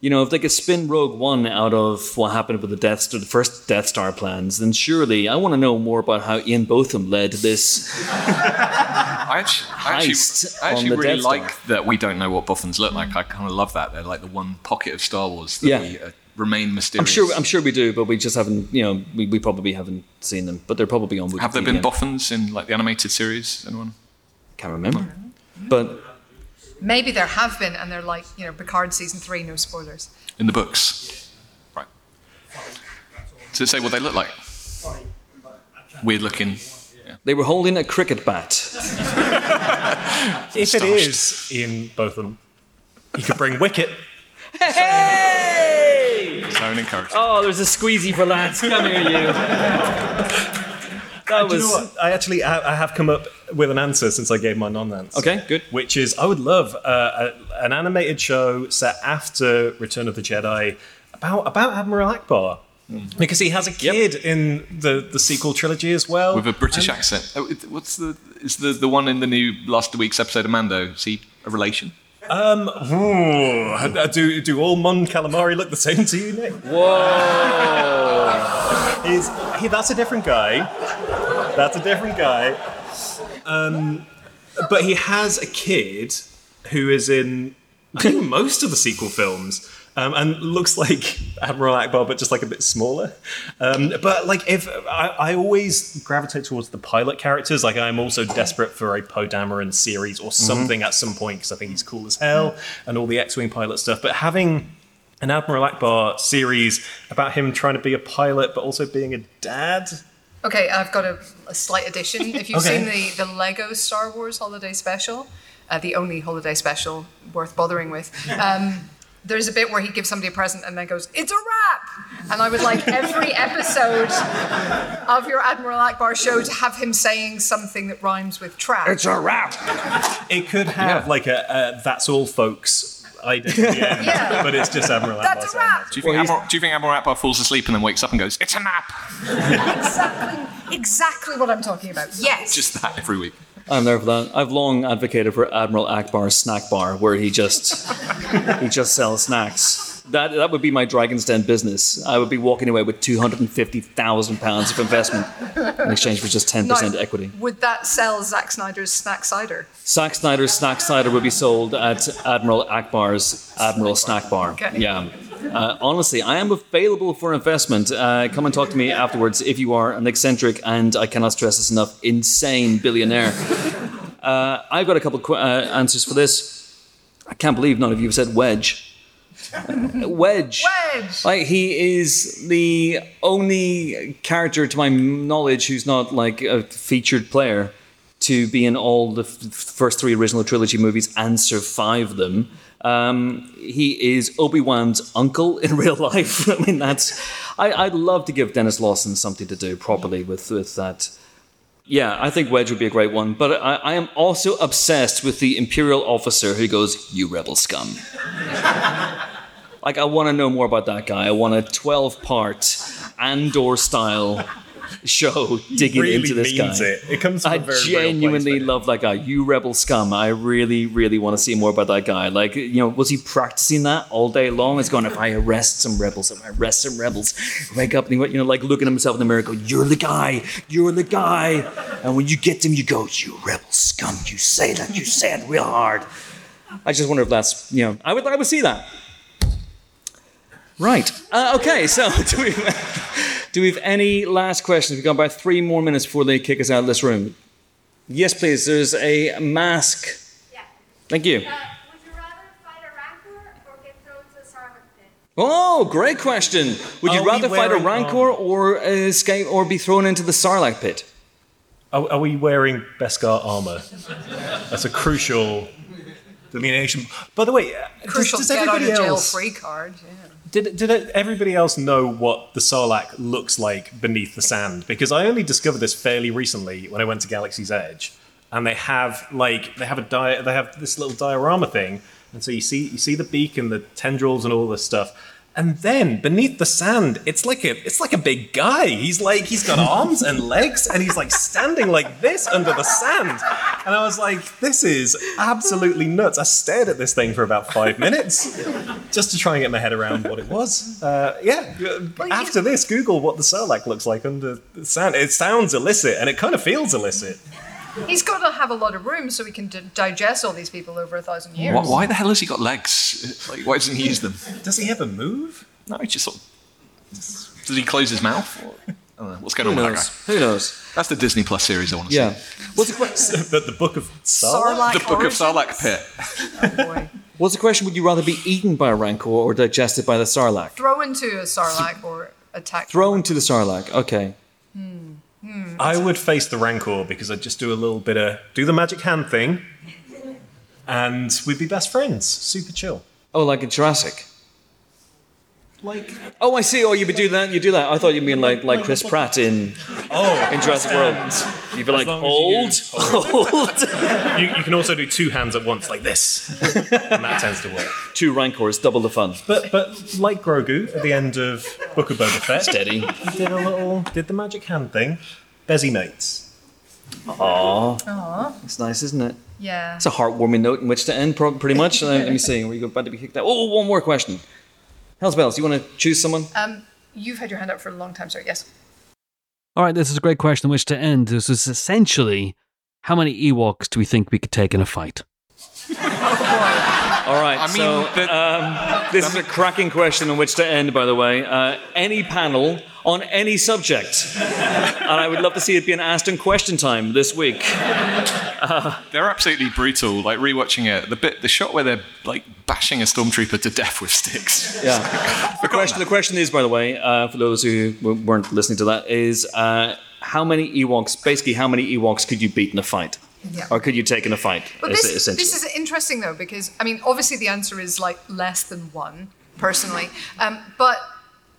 You know, if they could spin Rogue One out of what happened with the Death Star, the first Death Star plans, then surely I want to know more about how Ian Botham led this. [laughs] I actually, I actually, I on actually the really Death Star. like that we don't know what Bothans look like. I kind of love that. They're like the one pocket of Star Wars that Yeah. we uh, remain mysterious. I'm sure. I'm sure we do, but we just haven't. You know, we, we probably haven't seen them, but they're probably on. Wikipedia. Have there been boffins in like the animated series? Anyone? Can't remember. But Maybe there have been, and they're like, you know, Picard season three, no spoilers. In the books? Right. Does it say what they look like? Weird looking. they were holding a cricket bat. [laughs] If it is in both of them, you could bring Wicket. Hey! Zone encouragement. Oh, there's a squeezy for lads. Come here, you. That Do you was know what? I actually I I have come up with an answer since I gave my non-answer. okay. Good. Which is, I would love uh, a, an animated show set after Return of the Jedi about about Admiral Ackbar. Because he has a kid in the, the sequel trilogy as well. With a British And- accent. Oh, what's the is the the one in the new last week's episode of Mando? Is he a relation? Um, ooh, do do all Mon calamari look the same to you, Nick? Whoa. He's, he, that's a different guy. That's a different guy. Um, but he has a kid who is in I think most of the sequel films. Um, and looks like Admiral Ackbar, but just like a bit smaller. Um, but like, if I, I always gravitate towards the pilot characters, like I'm also desperate for a Poe Dameron series or something at some point because I think he's cool as hell and all the X-wing pilot stuff. But having an Admiral Ackbar series about him trying to be a pilot but also being a dad. Okay, I've got a, a slight addition. If you've Okay. seen the, the Lego Star Wars holiday special, uh, the only holiday special worth bothering with, [laughs] um, there's a bit where he gives somebody a present and then goes, It's a wrap! And I would like every [laughs] episode of your Admiral Ackbar show to have him saying something that rhymes with trap. It's a wrap. It could have like a, a that's all folks identity, end, [laughs] Yeah. but it's just Admiral Ackbar. That's a saying wrap! Do you think Admiral, do you think Admiral Ackbar falls asleep and then wakes up and goes, "It's a nap"? Exactly, exactly what I'm talking about. Yes. Just that every week. I'm there for that. I've long advocated for Admiral Ackbar's snack bar, where he just he just sells snacks. That that would be my Dragon's Den business. I would be walking away with two hundred and fifty thousand pounds of investment in exchange for just ten percent equity. Would that sell Zack Snyder's snack cider? Zack Snyder's snack cider would be sold at Admiral Ackbar's Admiral Snack Bar. Okay. Yeah. Uh, honestly, I am available for investment. Uh, come and talk to me afterwards if you are an eccentric and I cannot stress this enough, insane billionaire. Uh, I've got a couple qu- uh, answers for this. I can't believe none of you have said wedge. wedge. Wedge! Like he is the only character to my knowledge who's not like a featured player to be in all the f- first three original trilogy movies and survive them. Um, he is Obi Wan's uncle in [laughs] real life. I mean, that's. I, I'd love to give Denis Lawson something to do properly with with that. Yeah, I think Wedge would be a great one. But I, I am also obsessed with the Imperial officer who goes, "You rebel scum." [laughs] like, I want to know more about that guy. I want a twelve-part Andor style show [laughs] digging really into this guy. it. It comes from I a very real genuinely place, love that guy. You rebel scum. I really, really want to see more about that guy. Like, you know, was he practicing that all day long? It's going, if I arrest some rebels, if I arrest some rebels, wake up and he went, you know, like looking at himself in the mirror, go, you're the guy, you're the guy. And when you get them, you go, you rebel scum. You say that, you say it real hard. I just wonder if that's, you know, I would, I would see that. Right. Uh, okay, so [laughs] do we, do we have any last questions? We've got about three more minutes before they kick us out of this room. Yes, please. There's a mask. Yeah. Thank you. Uh, would you rather fight a rancor or get thrown to the Sarlacc pit? Oh, great question. Would you Are we rather fight a rancor armor? or uh, escape or be thrown into the Sarlacc pit? Are, are we wearing Beskar armor? That's a crucial delineation. By the way, uh, does, Crucial does get out of jail else free card. Yeah. Did, did everybody else know what the Sarlacc looks like beneath the sand? Because I only discovered this fairly recently when I went to Galaxy's Edge, and they have like they have a di- they have this little diorama thing, and so you see you see the beak and the tendrils and all this stuff. And then beneath the sand, it's like a it's like a big guy. He's like he's got arms and legs, and he's like standing like this under the sand. And I was like, this is absolutely nuts. I stared at this thing for about five minutes just to try and get my head around what it was. Uh, yeah. After this, Google what the Sarlacc looks like under the sand. It sounds illicit, and it kind of feels illicit. He's got to have a lot of room so he can d- digest all these people over a thousand years. Why, why the hell has he got legs? [laughs] Like, why doesn't he use them? Does he ever move? No, he just sort of. Does he close his mouth? Or, [laughs] I don't know. What's going Who on with knows? that Who knows? That's the Disney Plus series I want to Yeah. see. What's the, que- [laughs] but the Book of Sarlacc? Sarlacc The Book of Origins? Sarlacc Pit. Oh boy. what's the question? Would you rather be eaten by a rancor or digested by the Sarlacc? Throw into a Sarlacc or attack. Thrown to the Sarlacc. Okay. Hmm. Hmm. I would face the Rancor because I'd just do a little bit of do the magic hand thing, and we'd be best friends. Super chill. Oh, like in Jurassic. Like Oh, I see. Oh, you would do that. You do that. I thought you mean like like Chris Pratt in oh, in Jurassic World. You'd be like long hold, as [laughs] hold. you, you can also do two hands at once like this, and that tends to work. Two rancors, double the fun. But but like Grogu at the end of Book of Boba Fett, Steady. he did a little did the magic hand thing. Bezzy mates. Aw, it's nice, isn't it? Yeah. It's a heartwarming note in which to end, pro- pretty much. Uh, [laughs] let me see. Were you about to be kicked out? Oh, one more question. Hell's bells. You want to choose someone? Um, you've had your hand up for a long time, sir. Yes. All right, this is a great question on which to end. This is essentially how many Ewoks do we think we could take in a fight? [laughs] All right. I mean, so the- um, this is a cracking question on which to end. By the way, uh, any panel on any subject, and I would love to see it being asked in question time this week. [laughs] They're absolutely brutal. Like rewatching it, the bit, the shot where they're like bashing a stormtrooper to death with sticks. Yeah. The question. The question is, by the way, uh, for those who weren't listening to that, is uh, how many Ewoks? Basically, how many Ewoks could you beat in a fight, Yeah. or could you take in a fight? But this, essentially. this is interesting though because I mean obviously the answer is like less than one personally, um, but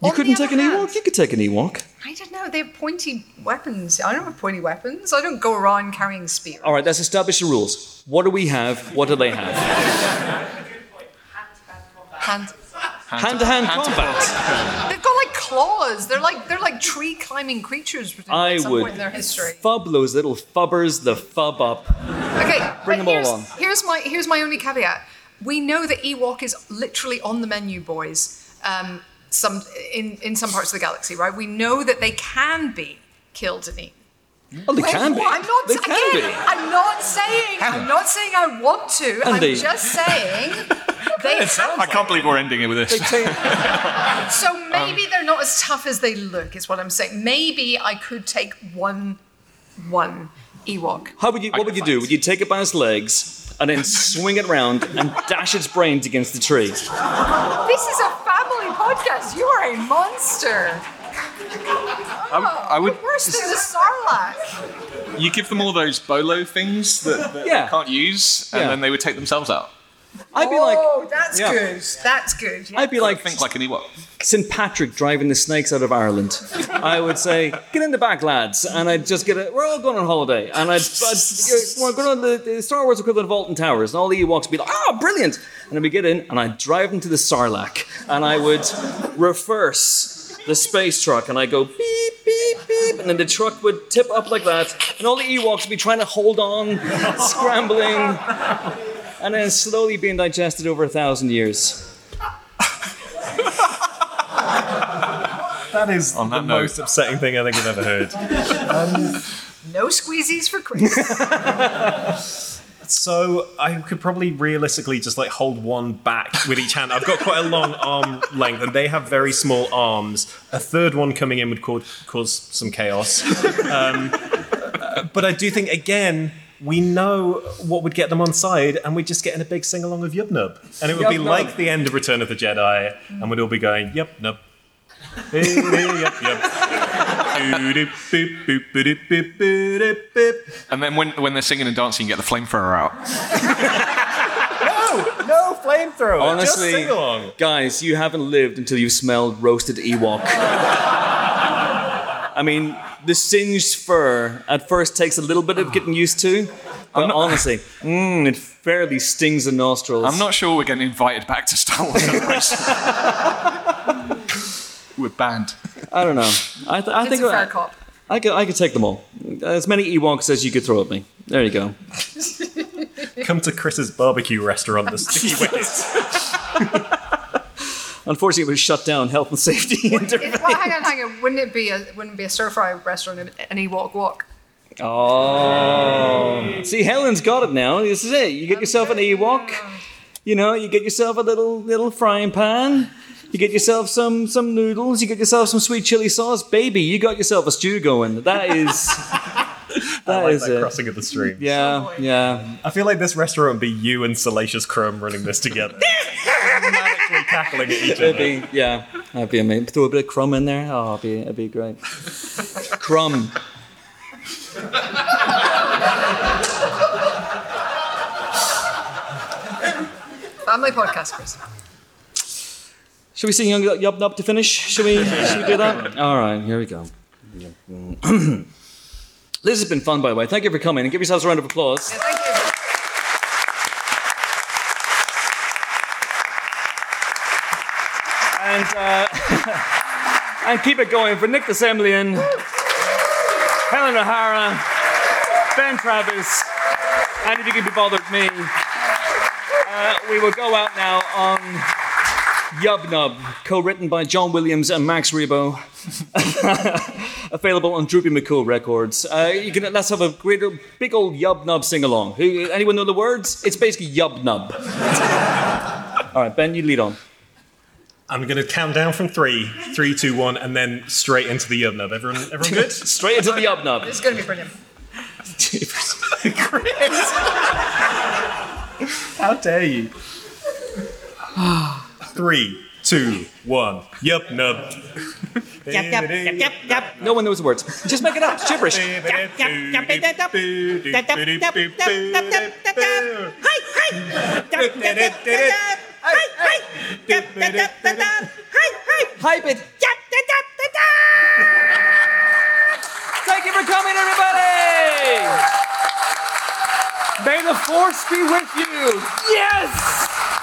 you couldn't take an Ewok. You could take an Ewok. I don't know. They have pointy weapons. I don't have pointy weapons. I don't go around carrying spears. All right. Let's establish the rules. What do we have? What do they have? Hand. Hand-to-hand combat. They've got like claws. They're like they're like tree climbing creatures. I at some would point in their history. fub those little fubbers the fub up. Okay, Bring them all on. Here's my here's my only caveat. We know that Ewok is literally on the menu, boys. Um, some in in some parts of the galaxy, right? We know that they can be killed and eaten. Oh, they can be. I'm not They again, can be. I'm not saying I'm not saying I want to. I'm Andy. just saying [laughs] they have. I can't believe we're ending it with this. [laughs] So Um, maybe they're not as tough as they look, is what I'm saying. Maybe I could take one one Ewok. How would you? What would you do? Would you take it by its legs and then swing it round and dash its brains against the tree? This is a family podcast. You are a monster. I would, I would Worse than the Sarlacc. you give them all those bolo things that, that Yeah. they can't use, and Yeah. then they would take themselves out. I'd be like, oh, that's Yeah. good. That's good. Yeah. I'd be like Think like an Ewok. St. Patrick driving the snakes out of Ireland. I would say, get in the back, lads, and I'd just get it. We're all going on holiday, and I'd, I'd we're going on the, the Star Wars equivalent of Alton Towers, and all the Ewoks would be like, "Oh, brilliant!" And then we get in, and I'd drive them to the Sarlacc, and I would reverse the space truck, and I go beep beep beep, and then the truck would tip up like that, and all the Ewoks would be trying to hold on, [laughs] scrambling, and then slowly being digested over a thousand years. That is On that the note. most upsetting thing I think I've ever heard. Um, no squeezies for Chris. [laughs] So I could probably realistically just like hold one back with each hand. I've got quite a long [laughs] arm length, and they have very small arms. A third one coming in would cause, cause some chaos. [laughs] Um, but I do think again. We know what would get them on side, and we'd just get in a big sing along of Yub Nub. And it would be Yub Nub. like the end of Return of the Jedi, and we'd all be going, Yep, Nub. Yup, yup. And then when, when they're singing and dancing, you get the flamethrower out. No, no flamethrower. Honestly, just sing along. guys, you haven't lived until you've smelled roasted Ewok. I mean, the singed fur at first takes a little bit of getting used to, but honestly, mm, it fairly stings the nostrils. I'm not sure we're getting invited back to Star Wars Celebration. [laughs] [laughs] we're banned. I don't know. I, th- I think a fair I, cop. I could, I could take them all. As many Ewoks as you could throw at me. There you go. [laughs] Come to Chris's barbecue restaurant, the Sticky [laughs] Wickets. Unfortunately, it was shut down. Health and safety. [laughs] It, well, hang on, hang on. Wouldn't it be a wouldn't it be a stir fry restaurant an an Ewok walk? Oh. See, Helen's got it now. This is it. You get yourself an Ewok. Oh. You know, you get yourself a little little frying pan. You get yourself some some noodles. You get yourself some sweet chili sauce. Baby, you got yourself a stew going. That is. [laughs] I That like is that it. crossing of the streams. Yeah, yeah. I feel like this restaurant would be you and Salacious Crumb running this together. [laughs] Manically cackling at each It'd other. be, yeah, that'd be amazing. Throw a bit of crumb in there. Oh, it'd be, it'd be great. crumb. Family podcast, Chris. Should we sing Young Yub Nub to finish? Should we, [laughs] should we do that? All right, here we go. [clears throat] this has been fun, by the way. Thank you for coming and give yourselves a round of applause. Thank you. And, uh, [laughs] and keep it going for Nick de Semlyen, Helen O'Hara, Ben Travis, and if you can be bothered, me. Uh, we will go out now on Yub Nub, co-written by John Williams and Max Rebo. [laughs] Available on Droopy McCool Records. Uh, you can let's have a great big old Yub Nub sing along. Anyone know the words? It's basically Yub Nub. [laughs] All right, Ben, you lead on. I'm going to count down from three, three, two, one, and then straight into the Yub Nub. Everyone, everyone good? [laughs] Straight into the Yub Nub. This is going to be brilliant. How dare you? [sighs] [sighs] [sighs] three, two, one. Yup, nub. Yep, yep, yep, yep, yep. No one knows the words. Just make it up. It's gibberish. Hype it. Thank you for coming, everybody. May the force be with you. Yes.